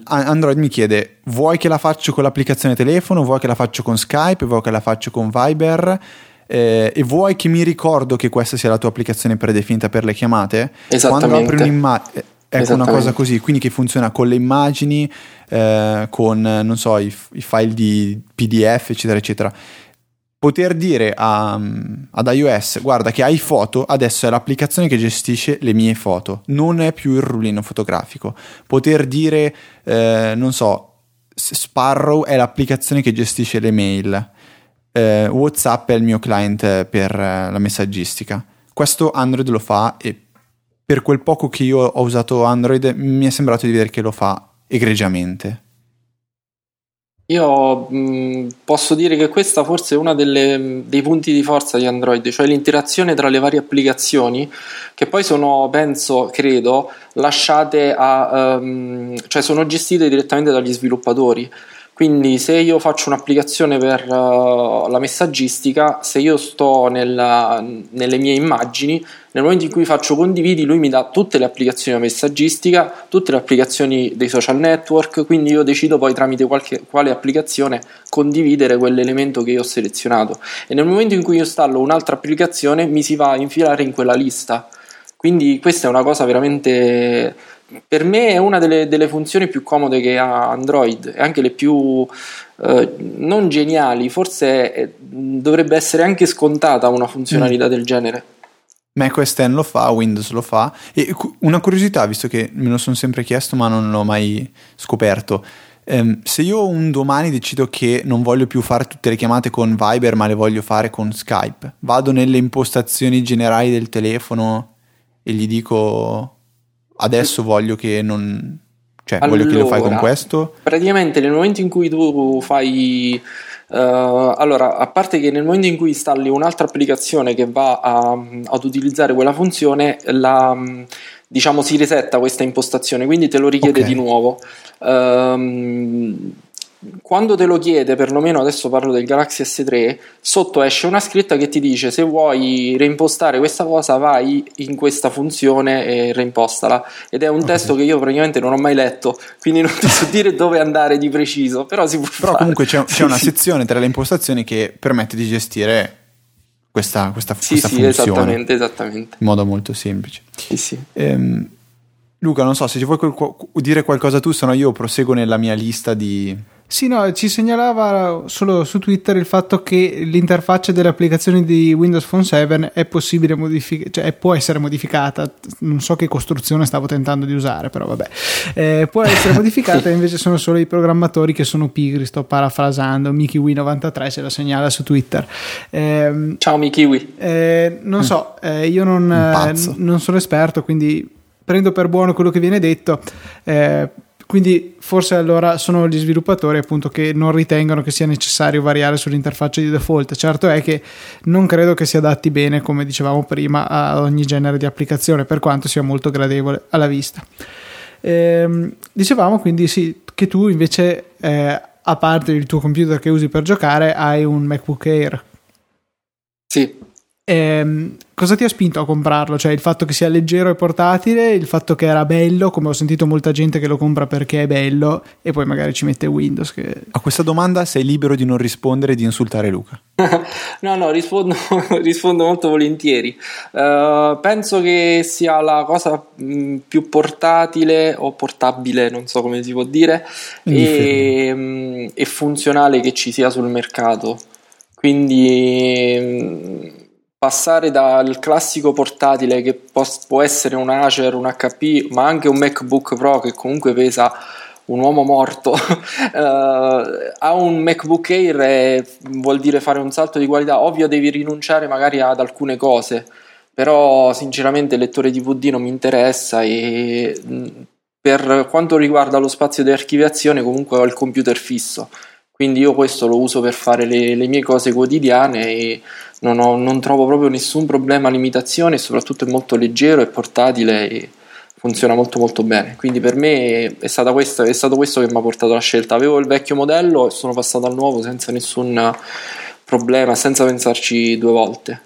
Android mi chiede vuoi che la faccio con l'applicazione telefono, vuoi che la faccio con Skype, vuoi che la faccio con Viber eh, e vuoi che mi ricordo che questa sia la tua applicazione predefinita per le chiamate, quando apri, Ecco una cosa così, quindi che funziona con le immagini, eh, con non so, i, i, file di PDF, eccetera, eccetera. Poter dire a, ad iOS, guarda che hai foto, adesso è l'applicazione che gestisce le mie foto, non è più il rullino fotografico. Poter dire, eh, non so, Sparrow è l'applicazione che gestisce le mail, eh, WhatsApp è il mio client per eh, la messaggistica. Questo Android lo fa e per quel poco che io ho usato Android mi è sembrato di vedere che lo fa egregiamente. Io mh, posso dire che questa forse è uno dei punti di forza di Android, cioè l'interazione tra le varie applicazioni che poi sono, penso, credo, lasciate a, um, cioè sono gestite direttamente dagli sviluppatori. Quindi se io faccio un'applicazione per uh, la messaggistica, se io sto nella, nelle mie immagini, nel momento in cui faccio condividi, lui mi dà tutte le applicazioni messaggistica, tutte le applicazioni dei social network, quindi io decido poi tramite qualche, quale applicazione condividere quell'elemento che io ho selezionato. E nel momento in cui io installo un'altra applicazione mi si va a infilare in quella lista. Quindi questa è una cosa veramente per me è una delle, delle, funzioni più comode che ha Android e anche le più eh, non geniali, forse è, dovrebbe essere anche scontata una funzionalità mm. del genere. macOS 10 lo fa, Windows lo fa. E una curiosità, visto che me lo sono sempre chiesto ma non l'ho mai scoperto. Um, se io un domani decido che non voglio più fare tutte le chiamate con Viber ma le voglio fare con Skype, vado nelle impostazioni generali del telefono e gli dico adesso voglio che non... Cioè, allora, voglio che lo fai con questo. Praticamente nel momento in cui tu fai... Uh, allora, a parte che nel momento in cui installi un'altra applicazione che va a, ad utilizzare quella funzione, la, diciamo si resetta questa impostazione, quindi te lo richiede okay. di nuovo. Uh, quando te lo chiede, perlomeno adesso parlo del Galaxy S3, sotto esce una scritta che ti dice se vuoi reimpostare questa cosa vai in questa funzione e reimpostala ed è un okay. testo che io praticamente non ho mai letto, quindi non ti so dire dove andare di preciso, però si può Però fare. comunque c'è, c'è una sezione tra le impostazioni che permette di gestire questa, questa, sì, questa sì, funzione esattamente, esattamente. in modo molto semplice. Sì, sì. Ehm, Luca, non so se ci vuoi dire qualcosa tu, se no io proseguo nella mia lista di sì, no, ci segnalava solo su Twitter il fatto che l'interfaccia delle applicazioni di Windows Phone 7 è possibile modificare, cioè può essere modificata. Non so che costruzione stavo tentando di usare, però vabbè. Eh, può essere modificata, invece sono solo i programmatori che sono pigri. Sto parafrasando. MikiWi93 se la segnala su Twitter. Eh, Ciao MikiWi. Eh, non so, eh, io non, non, sono esperto, quindi prendo per buono quello che viene detto eh, quindi forse allora sono gli sviluppatori appunto che non ritengono che sia necessario variare sull'interfaccia di default. Certo è che non credo che si adatti bene, come dicevamo prima, a ogni genere di applicazione, per quanto sia molto gradevole alla vista. Ehm, dicevamo quindi sì, che tu invece, eh, a parte il tuo computer che usi per giocare, hai un MacBook Air. Sì. Ehm, cosa ti ha spinto a comprarlo? Cioè il fatto che sia leggero e portatile, il fatto che era bello, come ho sentito molta gente che lo compra perché è bello e poi magari ci mette Windows. Che... A questa domanda sei libero di non rispondere e di insultare Luca. no, no, rispondo, rispondo molto volentieri. Uh, penso che sia la cosa mh, più portatile o portabile, non so come si può dire, e, mh, e funzionale che ci sia sul mercato. Quindi mh, passare dal classico portatile che può essere un Acer, un HP, ma anche un MacBook Pro che comunque pesa un uomo morto uh, a un MacBook Air è, vuol dire fare un salto di qualità. Ovvio, devi rinunciare magari ad alcune cose, però sinceramente il lettore DVD non mi interessa e per quanto riguarda lo spazio di archiviazione comunque ho il computer fisso quindi io questo lo uso per fare le, le mie cose quotidiane e non, ho, non, trovo proprio nessun problema, limitazione e soprattutto è molto leggero e portatile e funziona molto molto bene. Quindi per me è, questo, è stato questo che mi ha portato alla scelta. Avevo il vecchio modello e sono passato al nuovo senza nessun problema, senza pensarci due volte.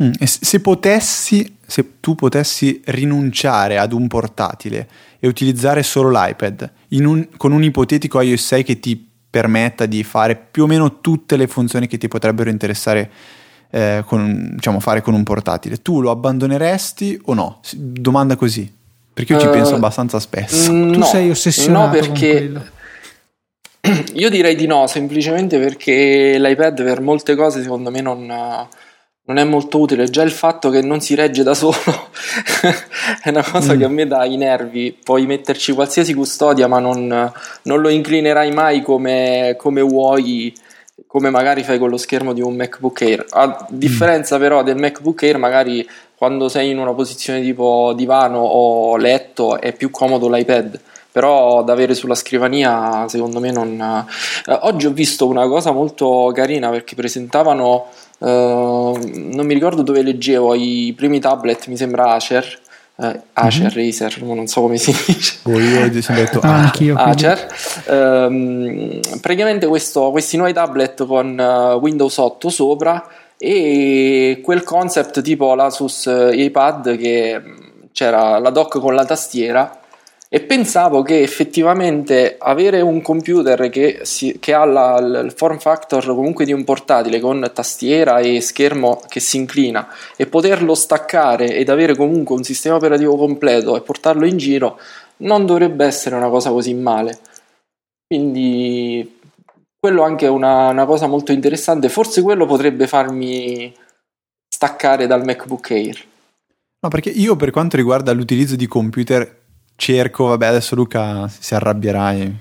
Mm, se potessi, se tu potessi rinunciare ad un portatile e utilizzare solo l'iPad un, con un ipotetico iOS 6 che ti permetta di fare più o meno tutte le funzioni che ti potrebbero interessare eh, con, diciamo, fare con un portatile. Tu lo abbandoneresti o no? Domanda così. Perché io ci uh, penso abbastanza spesso. Mm, tu no, sei ossessionato no perché io direi di no, semplicemente perché l'iPad per molte cose secondo me non, non, è molto utile. Già il fatto che non si regge da solo è una cosa mm. che a me dà i nervi. Puoi metterci qualsiasi custodia, ma non, non lo inclinerai mai come, come, vuoi, come magari fai con lo schermo di un MacBook Air. A differenza mm. però del MacBook Air, magari quando sei in una posizione tipo divano o letto è più comodo l'iPad però da avere sulla scrivania secondo me non... Eh, oggi ho visto una cosa molto carina perché presentavano, eh, non mi ricordo dove leggevo, i primi tablet, mi sembra Acer, eh, Acer, mm-hmm. Acer, non so come si dice. Oh, io ho detto ah, anch'io. Acer. Um, praticamente questo, questi nuovi tablet con uh, Windows 8 sopra e quel concept tipo l'Asus iPad che mm, c'era la dock con la tastiera e pensavo che effettivamente avere un computer che, si, che ha la, il form factor comunque di un portatile con tastiera e schermo che si inclina e poterlo staccare ed avere comunque un sistema operativo completo e portarlo in giro non dovrebbe essere una cosa così male. Quindi quello anche è una, una cosa molto interessante. Forse quello potrebbe farmi staccare dal MacBook Air. No, perché io per quanto riguarda l'utilizzo di computer cerco, vabbè adesso Luca si arrabbierà e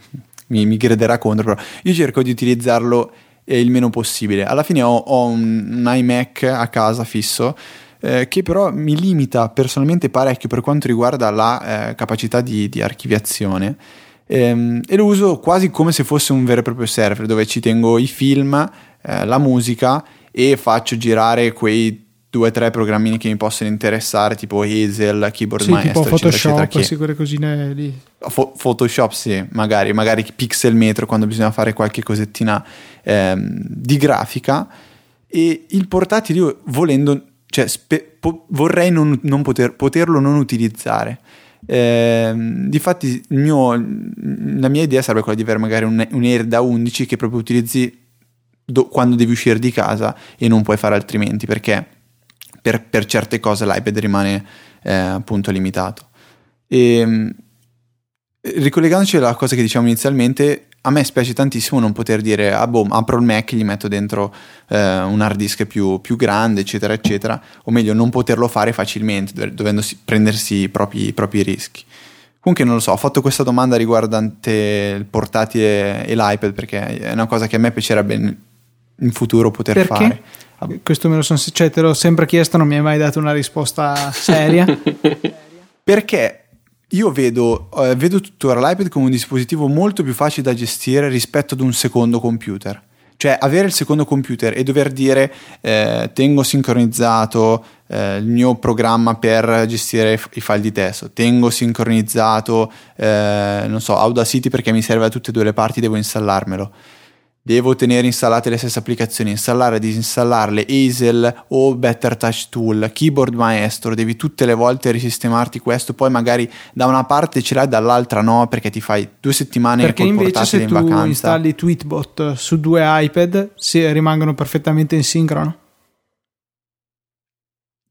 mi, mi crederà contro, però io cerco di utilizzarlo eh, il meno possibile. Alla fine ho, ho un, iMac a casa fisso eh, che però mi limita personalmente parecchio per quanto riguarda la eh, capacità di, di archiviazione. Ehm, e lo uso quasi come se fosse un vero e proprio server dove ci tengo i film, eh, la musica e faccio girare quei due o tre programmini che mi possono interessare, tipo Hazel, Keyboard sì, Maestro, tipo Photoshop, eccetera, sì, quelle cosine lì. Fo- Photoshop, sì, magari, magari Pixel Metro quando bisogna fare qualche cosettina ehm, di grafica. E il portatile, io volendo, cioè, spe- po- vorrei non, non poter, poterlo non utilizzare. Eh, difatti, mio, la mia idea sarebbe quella di avere magari un, un Air da 11 che proprio utilizzi do, quando devi uscire di casa e non puoi fare altrimenti perché per, per certe cose l'iPad rimane eh, appunto limitato. E, ehm, ricollegandoci alla cosa che dicevamo inizialmente, a me spiace tantissimo non poter dire, ah boh, apro il Mac, gli metto dentro eh, un hard disk più, più, grande, eccetera, eccetera, o meglio, non poterlo fare facilmente, dovendo prendersi i propri, i propri rischi. Comunque non lo so, ho fatto questa domanda riguardante il portatile e l'iPad perché è una cosa che a me piacerebbe in futuro poter perché? fare. Questo me lo sono, cioè, te l'ho sempre chiesto, non mi hai mai dato una risposta seria. Perché io vedo, eh, vedo tuttora l'iPad come un dispositivo molto più facile da gestire rispetto ad un secondo computer. Cioè avere il secondo computer e dover dire eh, tengo sincronizzato eh, il mio programma per gestire i file di testo, tengo sincronizzato, eh, non so, Audacity perché mi serve da tutte e due le parti, devo installarmelo devo tenere installate le stesse applicazioni, installare e disinstallarle, Hazel o Better Touch Tool, Keyboard Maestro, devi tutte le volte risistemarti questo, poi magari da una parte ce l'hai, dall'altra no, perché ti fai due settimane perché col invece se in tu vacanza. installi Tweetbot su due iPad si rimangono perfettamente in sincrono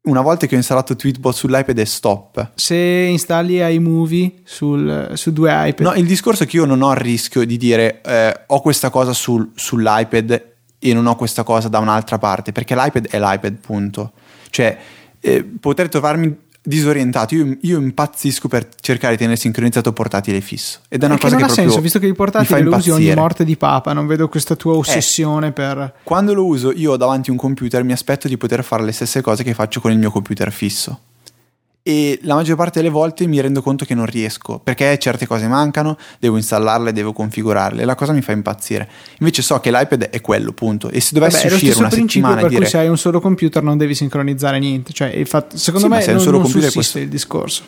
una volta che ho installato Tweetbot sull'iPad è stop. Se installi iMovie sul, su due iPad. No, il discorso è che io non ho il rischio di dire eh, ho questa cosa sul, sull'iPad e non ho questa cosa da un'altra parte, perché l'iPad è l'iPad, punto. Cioè, eh, potrei trovarmi disorientato. Io, io, impazzisco per cercare di tenere sincronizzato portatile fisso. Ed è una Perché cosa non che ha senso, visto che il portatile lo usi ogni morte di papa, non vedo questa tua eh, ossessione eh, per. Quando lo uso, io ho davanti un computer, mi aspetto di poter fare le stesse cose che faccio con il mio computer fisso e la maggior parte delle volte mi rendo conto che non riesco perché certe cose mancano, devo installarle, devo configurarle, la cosa mi fa impazzire. Invece so che l'iPad è quello, punto. E se dovessi Vabbè, uscire una settimana per dire... cui se hai un solo computer non devi sincronizzare niente, cioè fatto, secondo sì, me se non, un solo non computer questo... il discorso.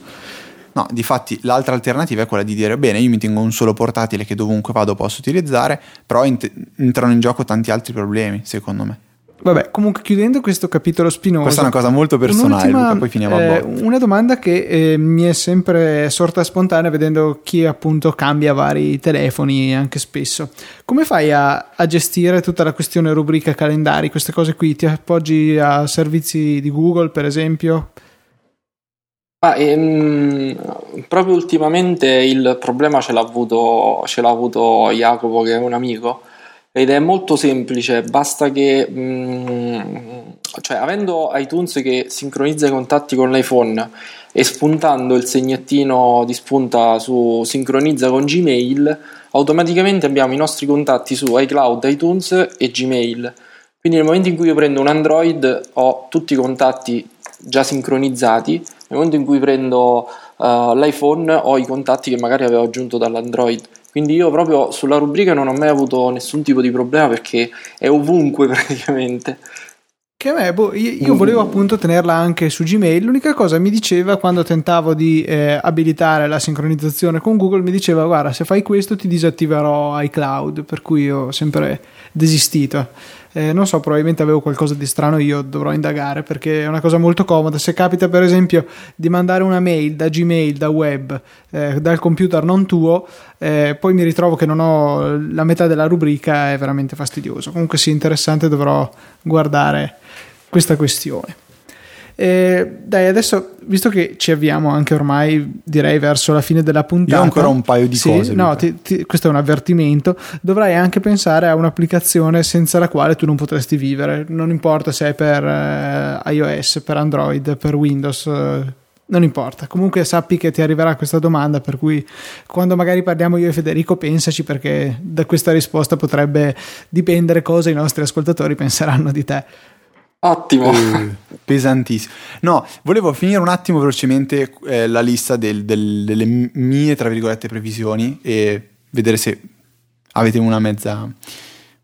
No, difatti l'altra alternativa è quella di dire bene, io mi tengo un solo portatile che dovunque vado posso utilizzare, però int- entrano in gioco tanti altri problemi, secondo me. Vabbè, comunque chiudendo questo capitolo spinoso. Questa è una cosa molto personale, Luca, poi finiamo eh, a botte. Una domanda che eh, mi è sempre sorta spontanea vedendo chi appunto cambia vari telefoni anche spesso. Come fai a, a, gestire tutta la questione rubrica calendari, queste cose qui? Ti appoggi a servizi di Google, per esempio? Ma, ehm, proprio ultimamente il problema ce l'ha, avuto, ce l'ha avuto Jacopo, che è un amico, ed è molto semplice, basta che, mh, mm, cioè, avendo iTunes che sincronizza i contatti con l'iPhone e spuntando il segnettino di spunta su sincronizza con Gmail, automaticamente abbiamo i nostri contatti su iCloud, iTunes e Gmail. Quindi nel momento in cui io prendo un Android ho tutti i contatti già sincronizzati, nel momento in cui prendo uh, l'iPhone ho i contatti che magari avevo aggiunto dall'Android. Quindi io proprio sulla rubrica non ho mai avuto nessun tipo di problema perché è ovunque praticamente. Che a me, boh, io, io, volevo appunto tenerla anche su Gmail. L'unica cosa mi diceva quando tentavo di eh, abilitare la sincronizzazione con Google, mi diceva: Guarda, se fai questo ti disattiverò iCloud. Per cui ho sempre desistito. Eh, non so, probabilmente avevo qualcosa di strano, io dovrò indagare perché è una cosa molto comoda. Se capita, per esempio, di mandare una mail da Gmail, da web, eh, dal computer non tuo, eh, poi mi ritrovo che non ho la metà della rubrica, è veramente fastidioso. Comunque, sì, interessante, dovrò guardare questa questione. Eh, dai, adesso, visto che ci avviamo anche ormai, direi, verso la fine della puntata. Io ho ancora un paio di sì, cose. No, ti, ti, questo è un avvertimento. Dovrai anche pensare a un'applicazione senza la quale tu non potresti vivere. Non importa se è per eh, iOS, per Android, per Windows. Eh, non importa, comunque sappi che ti arriverà questa domanda, per cui quando magari parliamo io e Federico pensaci perché da questa risposta potrebbe dipendere cosa i nostri ascoltatori penseranno di te. Ottimo. Uh, pesantissimo. No, volevo finire un attimo velocemente eh, la lista del, del, delle mie, tra virgolette, previsioni e vedere se avete una mezza...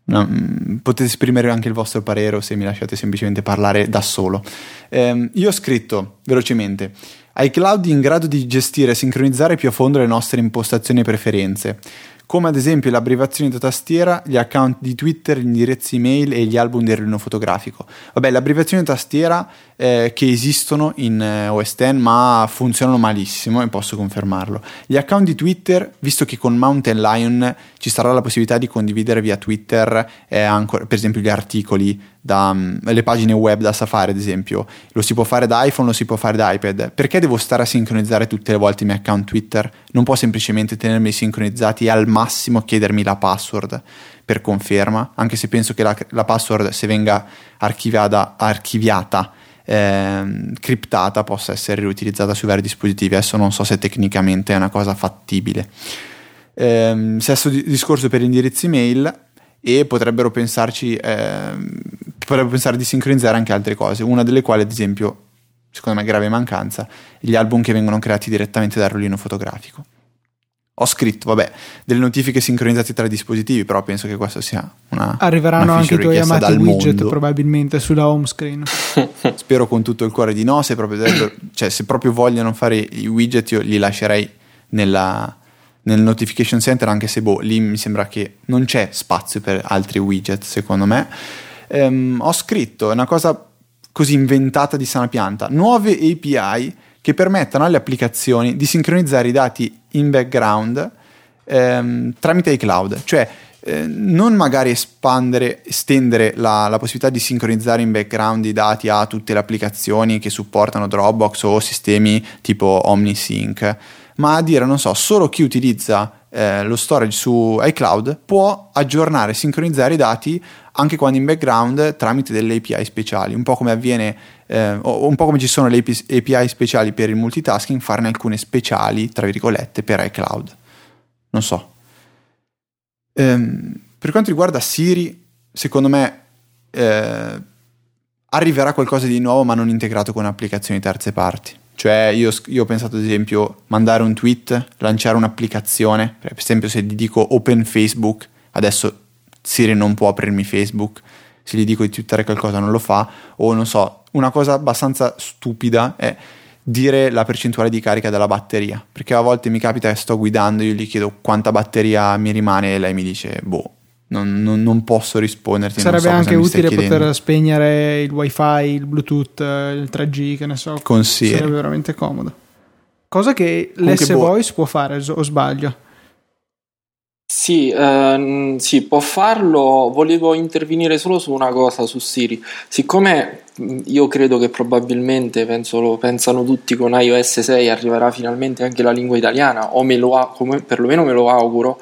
Una, mm, potete esprimere anche il vostro parere o se mi lasciate semplicemente parlare da solo. Eh, io ho scritto velocemente iCloud in grado di gestire e sincronizzare più a fondo le nostre impostazioni e preferenze come ad esempio l'abbreviazione da tastiera, gli account di Twitter, gli indirizzi email e gli album del rilino fotografico. Vabbè, l'abbreviazione tastiera eh, che esistono in eh, OS X ma funzionano malissimo e posso confermarlo. Gli account di Twitter, visto che con Mountain Lion ci sarà la possibilità di condividere via Twitter eh, ancora, per esempio gli articoli da, um, le pagine web da Safari ad esempio, lo si può fare da iPhone, lo si può fare da iPad, perché devo stare a sincronizzare tutte le volte i miei account Twitter? Non può semplicemente tenermi sincronizzati e al massimo chiedermi la password per conferma, anche se penso che la, la password se venga archiviata, archiviata eh, criptata possa essere riutilizzata su vari dispositivi, adesso non so se tecnicamente è una cosa fattibile. Eh, stesso discorso per indirizzi mail, e potrebbero pensarci, eh, potrebbero pensare di sincronizzare anche altre cose, una delle quali ad esempio, secondo me grave mancanza, gli album che vengono creati direttamente dal rollino fotografico. Ho scritto, vabbè, delle notifiche sincronizzate tra i dispositivi, però penso che questo sia una. Arriveranno una anche i tuoi amati widget mondo. probabilmente sulla home screen. Spero con tutto il cuore di no. Se proprio, cioè, se proprio vogliono fare i widget, io li lascerei nella, nel notification center, anche se boh, lì mi sembra che non c'è spazio per altri widget, secondo me. Ehm, ho scritto una cosa così inventata di sana pianta, nuove API che permettono alle applicazioni di sincronizzare i dati in background ehm, tramite iCloud, cioè eh, non magari espandere, estendere la, la, possibilità di sincronizzare in background i dati a tutte le applicazioni che supportano Dropbox o sistemi tipo OmniSync, ma a dire, non so, solo chi utilizza eh, lo storage su iCloud può aggiornare e sincronizzare i dati anche quando in background tramite delle API speciali, un po' come avviene, eh, un po' come ci sono le API speciali per il multitasking, farne alcune speciali, tra virgolette, per iCloud. Non so. Ehm, per quanto riguarda Siri, secondo me eh, arriverà qualcosa di nuovo ma non integrato con applicazioni terze parti. Cioè io, io, ho pensato ad esempio mandare un tweet, lanciare un'applicazione, per esempio se gli dico open Facebook, adesso Siri non può aprirmi Facebook, se gli dico di twittare qualcosa non lo fa, o non so, una cosa abbastanza stupida è dire la percentuale di carica della batteria, perché a volte mi capita che sto guidando, io gli chiedo quanta batteria mi rimane e lei mi dice boh, non, non, non, posso risponderti. Sarebbe so anche utile poter spegnere il wifi, il bluetooth, il 3G, che ne so. Con Siri. Sarebbe veramente comodo. Cosa che l'S boh. Voice può fare, o sbaglio? Sì, ehm, sì, può farlo. Volevo intervenire solo su una cosa su Siri. Siccome io credo che probabilmente, penso, lo pensano tutti, con iOS 6 arriverà finalmente anche la lingua italiana, o me lo, come, perlomeno me lo auguro.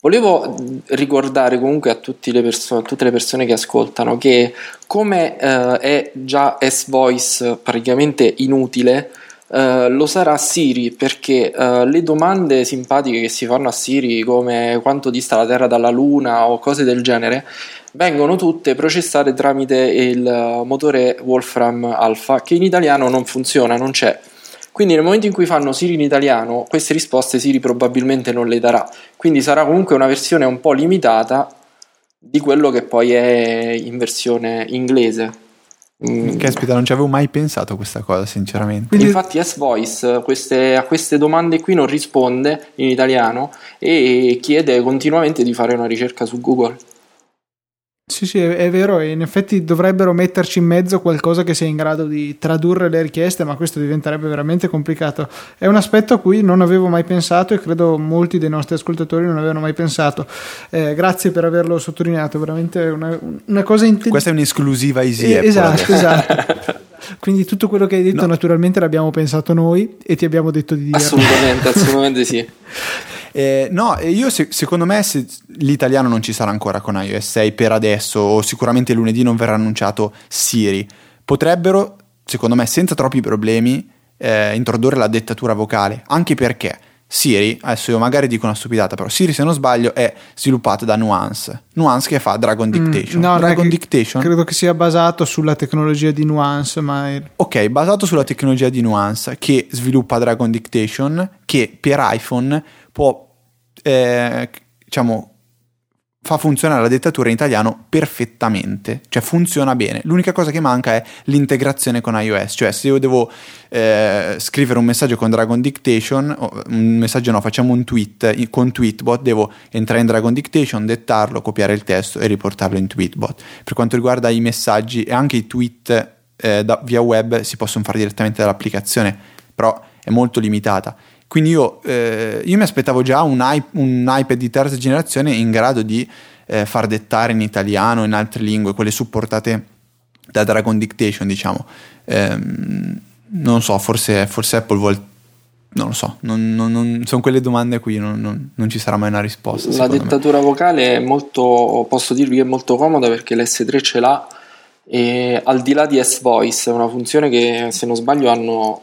Volevo ricordare comunque a, le persone, a tutte le persone che ascoltano che come eh, è già S-Voice praticamente inutile, eh, lo sarà Siri perché uh, le domande simpatiche che si fanno a Siri come quanto dista la Terra dalla Luna o cose del genere vengono tutte processate tramite il motore Wolfram Alpha che in italiano non funziona, non c'è. Quindi nel momento in cui fanno Siri in italiano, queste risposte Siri probabilmente non le darà. Quindi sarà comunque una versione un po' limitata di quello che poi è in versione inglese. Mm. Caspita, non ci avevo mai pensato a questa cosa, sinceramente. Quindi... Infatti, S-Voice queste, a queste domande qui non risponde in italiano e chiede continuamente di fare una ricerca su Google. Sì, sì, è, vero, e in effetti dovrebbero metterci in mezzo qualcosa che sia in grado di tradurre le richieste, ma questo diventerebbe veramente complicato. È un aspetto a cui non avevo mai pensato e credo molti dei nostri ascoltatori non avevano mai pensato. Eh, grazie per averlo sottolineato, veramente una, una cosa intelligente. Questa è un'esclusiva easy. Eh, esatto, esatto. Quindi tutto quello che hai detto no. naturalmente l'abbiamo pensato noi e ti abbiamo detto di dire. Assolutamente, assolutamente sì. Eh, no, io se, secondo me se l'italiano non ci sarà ancora con iOS 6 per adesso, o sicuramente lunedì non verrà annunciato Siri. Potrebbero, secondo me, senza troppi problemi, eh, introdurre la dettatura vocale, anche perché Siri, adesso io magari dico una stupidata, però Siri se non sbaglio è sviluppato da Nuance. Nuance che fa Dragon mm, Dictation. Mm, no, Dragon Dictation credo che sia basato sulla tecnologia di Nuance, ma è... Ok, basato sulla tecnologia di Nuance che sviluppa Dragon Dictation che per iPhone può eh, diciamo, fa funzionare la dettatura in italiano perfettamente, cioè funziona bene. L'unica cosa che manca è l'integrazione con iOS, cioè se io devo eh, scrivere un messaggio con Dragon Dictation, un messaggio no, facciamo un tweet con Tweetbot, devo entrare in Dragon Dictation, dettarlo, copiare il testo e riportarlo in Tweetbot. Per quanto riguarda i messaggi e anche i tweet eh, da, via web si possono fare direttamente dall'applicazione, però è molto limitata. Quindi io, eh, io mi aspettavo già un, un, iPad di terza generazione in grado di eh, far dettare in italiano, in altre lingue, quelle supportate da Dragon Dictation, diciamo. Ehm, non so, forse, forse, Apple vuole... Non lo so, non, non, non, sono quelle domande qui, non, ci sarà mai una risposta. La dettatura me. vocale è molto, posso dirvi che è molto comoda perché l'S3 ce l'ha e al di là di S-Voice è una funzione che se non sbaglio hanno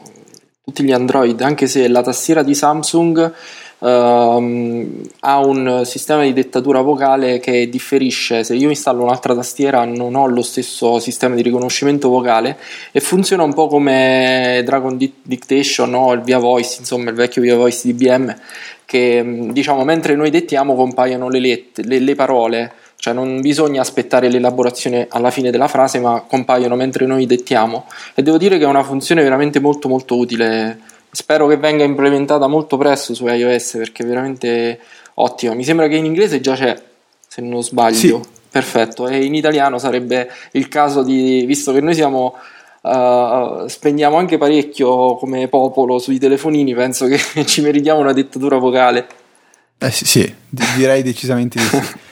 tutti gli Android, anche se la tastiera di Samsung Um, ha un sistema di dettatura vocale che differisce. Se io installo un'altra tastiera, non ho lo stesso sistema di riconoscimento vocale e funziona un po' come Dragon Dictation o il Via Voice, insomma, il vecchio Via Voice di IBM, che diciamo mentre noi dettiamo compaiono le, lette, le, le parole cioè non bisogna aspettare l'elaborazione alla fine della frase, ma compaiono mentre noi dettiamo. E devo dire che è una funzione veramente molto molto utile. Spero che venga implementata molto presto su iOS perché è veramente ottima. Mi sembra che in inglese già c'è, se non sbaglio. Sì. Perfetto. E in italiano sarebbe il caso di, visto che noi siamo Uh, spendiamo anche parecchio come popolo sui telefonini, penso che ci meritiamo una dettatura vocale. Eh sì, sì direi decisamente di sì.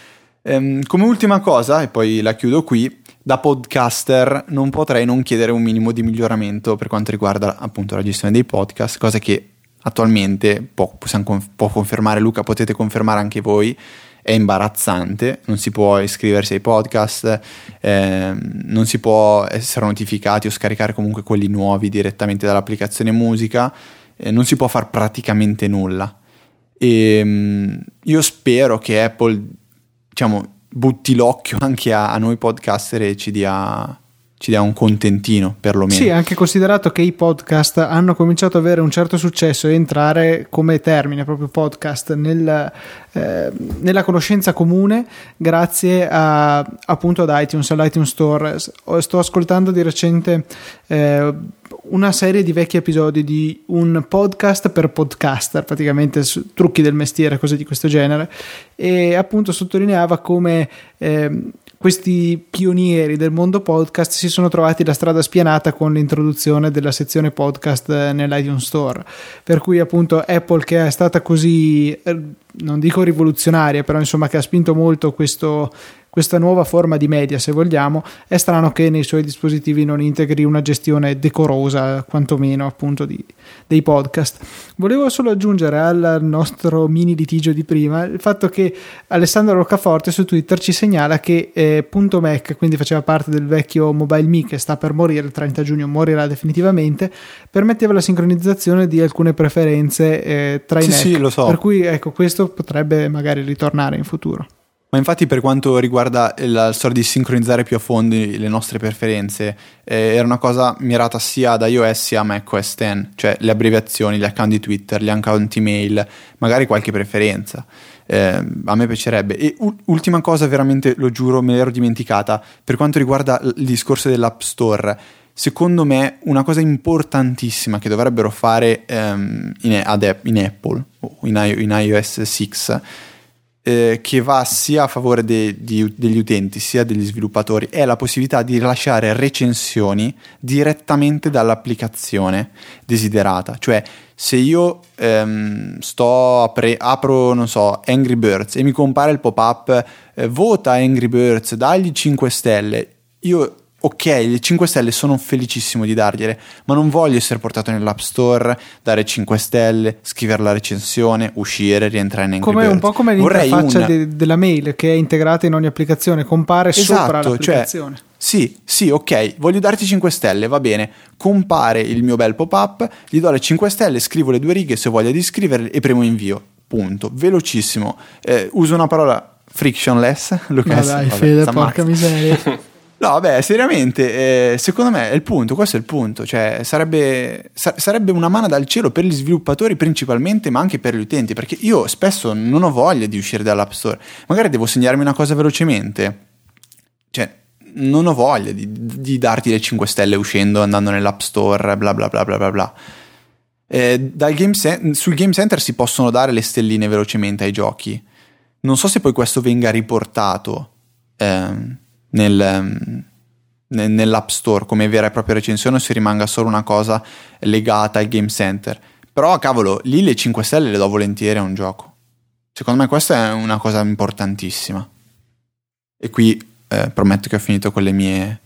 Ehm, come ultima cosa, e poi la chiudo qui, da podcaster non potrei non chiedere un minimo di miglioramento per quanto riguarda appunto la gestione dei podcast, cosa che attualmente può, possiamo, può confermare Luca, potete confermare anche voi, è imbarazzante, non si può iscriversi ai podcast, eh, non si può essere notificati o scaricare comunque quelli nuovi direttamente dall'applicazione musica, eh, non si può fare praticamente nulla. E ehm, io spero che Apple diciamo, butti l'occhio anche a, a noi podcaster e ci dia ci dia un contentino perlomeno. Sì, anche considerato che i podcast hanno cominciato ad avere un certo successo e entrare come termine proprio podcast nel, eh, nella conoscenza comune grazie a, appunto ad iTunes, all'iTunes Store. Sto ascoltando di recente eh, una serie di vecchi episodi di un podcast per podcaster, praticamente trucchi del mestiere, cose di questo genere, e appunto sottolineava come eh, questi pionieri del mondo podcast si sono trovati la strada spianata con l'introduzione della sezione podcast nell'iTunes Store. Per cui appunto Apple che è stata così eh, non dico rivoluzionaria, però insomma che ha spinto molto questo, questa nuova forma di media, se vogliamo, è strano che nei suoi dispositivi non integri una gestione decorosa, quantomeno appunto di, dei podcast. Volevo solo aggiungere al nostro mini litigio di prima il fatto che Alessandro Roccaforte su Twitter ci segnala che eh, .Mac, quindi faceva parte del vecchio Mobile Me che sta per morire, il 30 giugno morirà definitivamente, permetteva la sincronizzazione di alcune preferenze eh, tra sì, i Mac. Sì, lo so. Per cui ecco, questo potrebbe magari ritornare in futuro. Ma infatti per quanto riguarda la storia di sincronizzare più a fondo le nostre preferenze, eh, era una cosa mirata sia ad iOS sia a macOS 10, cioè le abbreviazioni, gli account di Twitter, gli account email, magari qualche preferenza. Eh, a me piacerebbe. E u- ultima cosa, veramente lo giuro, me l'ero dimenticata, per quanto riguarda il discorso dell'App Store. Secondo me una cosa importantissima che dovrebbero fare ehm, in, ad, in, Apple o in, in iOS 6 eh, che va sia a favore de, di, degli utenti sia degli sviluppatori è la possibilità di rilasciare recensioni direttamente dall'applicazione desiderata. Cioè, se io ehm, apre, apro, non so, Angry Birds e mi compare il pop-up eh, vota Angry Birds, dagli 5 stelle, io ok, le 5 stelle sono felicissimo di dargliele, ma non voglio essere portato nell'App Store, dare 5 stelle, scrivere la recensione, uscire, rientrare in come, Un po' come l'interfaccia una... de- della mail che è integrata in ogni applicazione, compare esatto, sopra l'applicazione. Cioè, sì, sì, ok, voglio darti 5 stelle, va bene, compare il mio bel pop-up, gli do le 5 stelle, scrivo le due righe se ho voglia di scriverle e premo invio. Punto. Velocissimo. Eh, uso una parola frictionless, Lucas. No dai, vabbè, Fede, porca miseria. No, beh, seriamente, eh, secondo me è il punto, questo è il punto, cioè sarebbe, sa- sarebbe, una mano dal cielo per gli sviluppatori principalmente, ma anche per gli utenti, perché io spesso non ho voglia di uscire dall'App Store, magari devo segnarmi una cosa velocemente, cioè non ho voglia di, di darti le 5 stelle uscendo, andando nell'App Store, bla bla bla bla bla bla. Eh, game sen- sul Game Center si possono dare le stelline velocemente ai giochi, non so se poi questo venga riportato. Ehm, nel, nel, nell'App Store come vera e propria recensione o se rimanga solo una cosa legata al Game Center. Però, cavolo, lì le 5 stelle le do volentieri a un gioco. Secondo me questa è una cosa importantissima. E qui eh, prometto che ho finito con le mie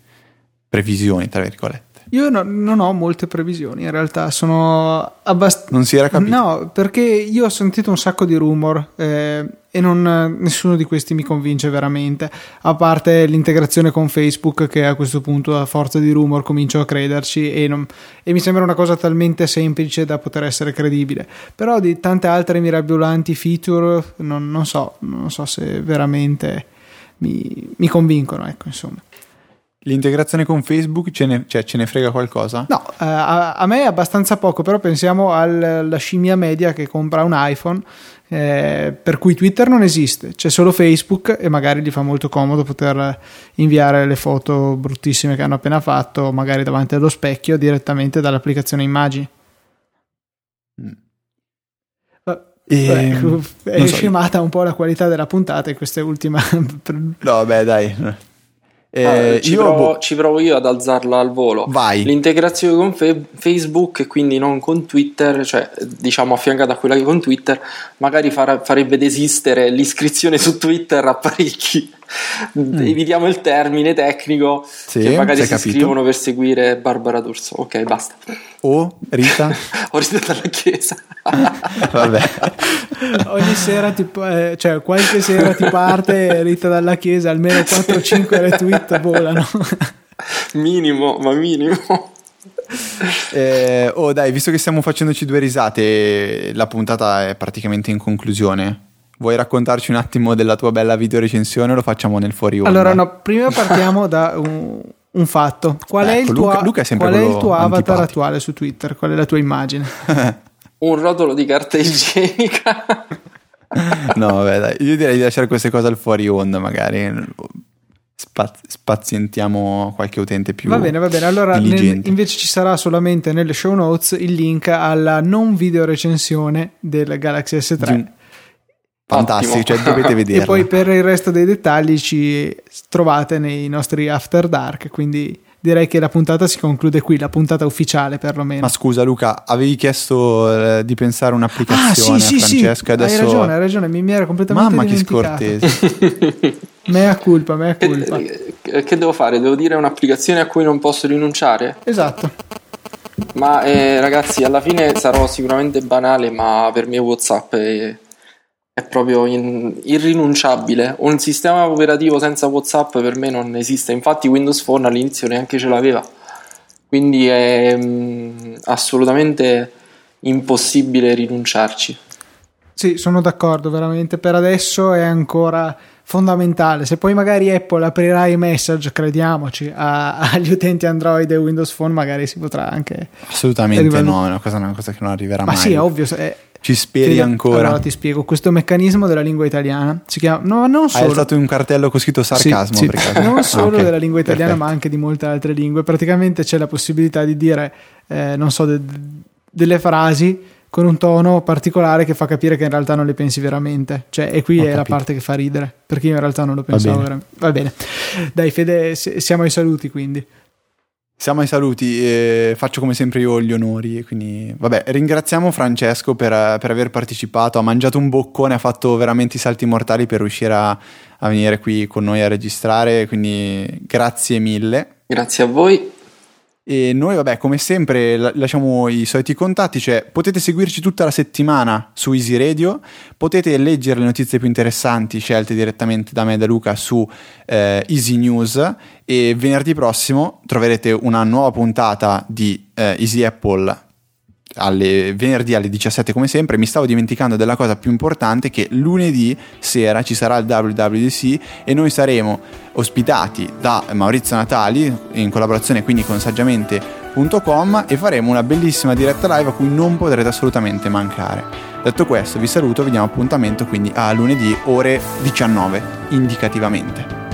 previsioni, tra virgolette. Io no, non ho molte previsioni, in realtà sono abbastanza... Non si era capito? No, perché io ho sentito un sacco di rumor eh, e non, nessuno di questi mi convince veramente, a parte l'integrazione con Facebook che a questo punto a forza di rumor comincio a crederci e, non, e mi sembra una cosa talmente semplice da poter essere credibile. Però di tante altre mirabolanti feature non, non so, non so se veramente mi, mi convincono, ecco insomma. L'integrazione con Facebook ce ne, cioè, ce ne frega qualcosa? No, eh, a, a, me è abbastanza poco, però pensiamo alla scimmia media che compra un iPhone, eh, per cui Twitter non esiste, c'è solo Facebook e magari gli fa molto comodo poter inviare le foto bruttissime che hanno appena fatto, magari davanti allo specchio, direttamente dall'applicazione immagini. Mm. E... Beh, è scemata so. un po' la qualità della puntata in questa ultima. no, beh, dai. Eh, ci, io, provo, boh. ci, provo, io ad alzarla al volo. Vai. L'integrazione con fe- Facebook e quindi non con Twitter, cioè diciamo affiancata a quella che con Twitter, magari far- farebbe desistere l'iscrizione su Twitter a parecchi. Mm. Evitiamo il termine tecnico sì, che magari si capito. iscrivono per seguire Barbara D'Urso. Ok, basta. O Rita? o Rita dalla Chiesa. Vabbè. Ogni sera, ti, eh, cioè qualche sera ti parte Rita dalla Chiesa, almeno 4-5 retweet volano. minimo, ma minimo. Eh, oh dai, visto che stiamo facendoci due risate, la puntata è praticamente in conclusione. Vuoi raccontarci un attimo della tua bella video recensione o lo facciamo nel fuori onda? Allora, no, prima partiamo da un, un fatto. Qual, ecco, è, il tuo, Luca, Luca è qual è il tuo avatar antipatico. attuale su Twitter? Qual è la tua immagine? un rotolo di carta igienica. no, vabbè, dai. io direi di lasciare queste cose al fuori onda, magari. Spaz- spazientiamo qualche utente più. Va bene, va bene. Allora, nel, invece ci sarà solamente nelle show notes il link alla non video recensione del Galaxy S3. Fantastico, cioè dovete vedere. e poi per il resto dei dettagli ci trovate nei nostri After Dark, quindi direi che la puntata si conclude qui, la puntata ufficiale perlomeno. Ma scusa Luca, avevi chiesto eh, di pensare un'applicazione ah, sì, a Francesco sì, adesso... Hai ragione, hai ragione, mi, mi era completamente Mamma che scortese. mea culpa, mea culpa. Che, che devo fare? Devo dire un'applicazione a cui non posso rinunciare? Esatto. Ma eh, ragazzi, alla fine sarò sicuramente banale, ma per me WhatsApp è, è proprio in, irrinunciabile. Un sistema operativo senza WhatsApp per me non esiste. Infatti, Windows Phone all'inizio neanche ce l'aveva. Quindi è mh, assolutamente impossibile rinunciarci. Sì, sono d'accordo, veramente. Per adesso è ancora fondamentale. Se poi magari Apple aprirà i message, crediamoci, a, agli utenti Android e Windows Phone, magari si potrà anche. Assolutamente arrivare... no, è una cosa, una cosa, che non arriverà Ma mai. Ma sì, è ovvio. È, ci speri Fede, ancora? Allora ti spiego, questo meccanismo della lingua italiana si chiama... No, non solo... Hai alzato un cartello con scritto sarcasmo sì, sì. Non solo ah, okay. della lingua italiana Perfetto. ma anche di molte altre lingue. Praticamente c'è la possibilità di dire, eh, non so, de- delle frasi con un tono particolare che fa capire che in realtà non le pensi veramente. Cioè, e qui Ho è capito. la parte che fa ridere, perché io in realtà non lo pensavo veramente. Va bene. Dai Fede, siamo ai saluti quindi. Siamo ai saluti, eh, faccio come sempre io gli onori, quindi vabbè, ringraziamo Francesco per, per, aver partecipato, ha mangiato un boccone, ha fatto veramente i salti mortali per riuscire a, a venire qui con noi a registrare, quindi grazie mille. Grazie a voi. E noi, vabbè, come sempre, lasciamo i soliti contatti, cioè potete seguirci tutta la settimana su Easy Radio, potete leggere le notizie più interessanti scelte direttamente da me e da Luca su eh, Easy News e venerdì prossimo troverete una nuova puntata di eh, Easy Apple alle, venerdì alle 17 come sempre mi stavo dimenticando della cosa più importante che lunedì sera ci sarà il WWDC e noi saremo ospitati da Maurizio Natali in collaborazione quindi con saggiamente.com e faremo una bellissima diretta live a cui non potrete assolutamente mancare. Detto questo vi saluto vi diamo appuntamento quindi a lunedì ore 19 indicativamente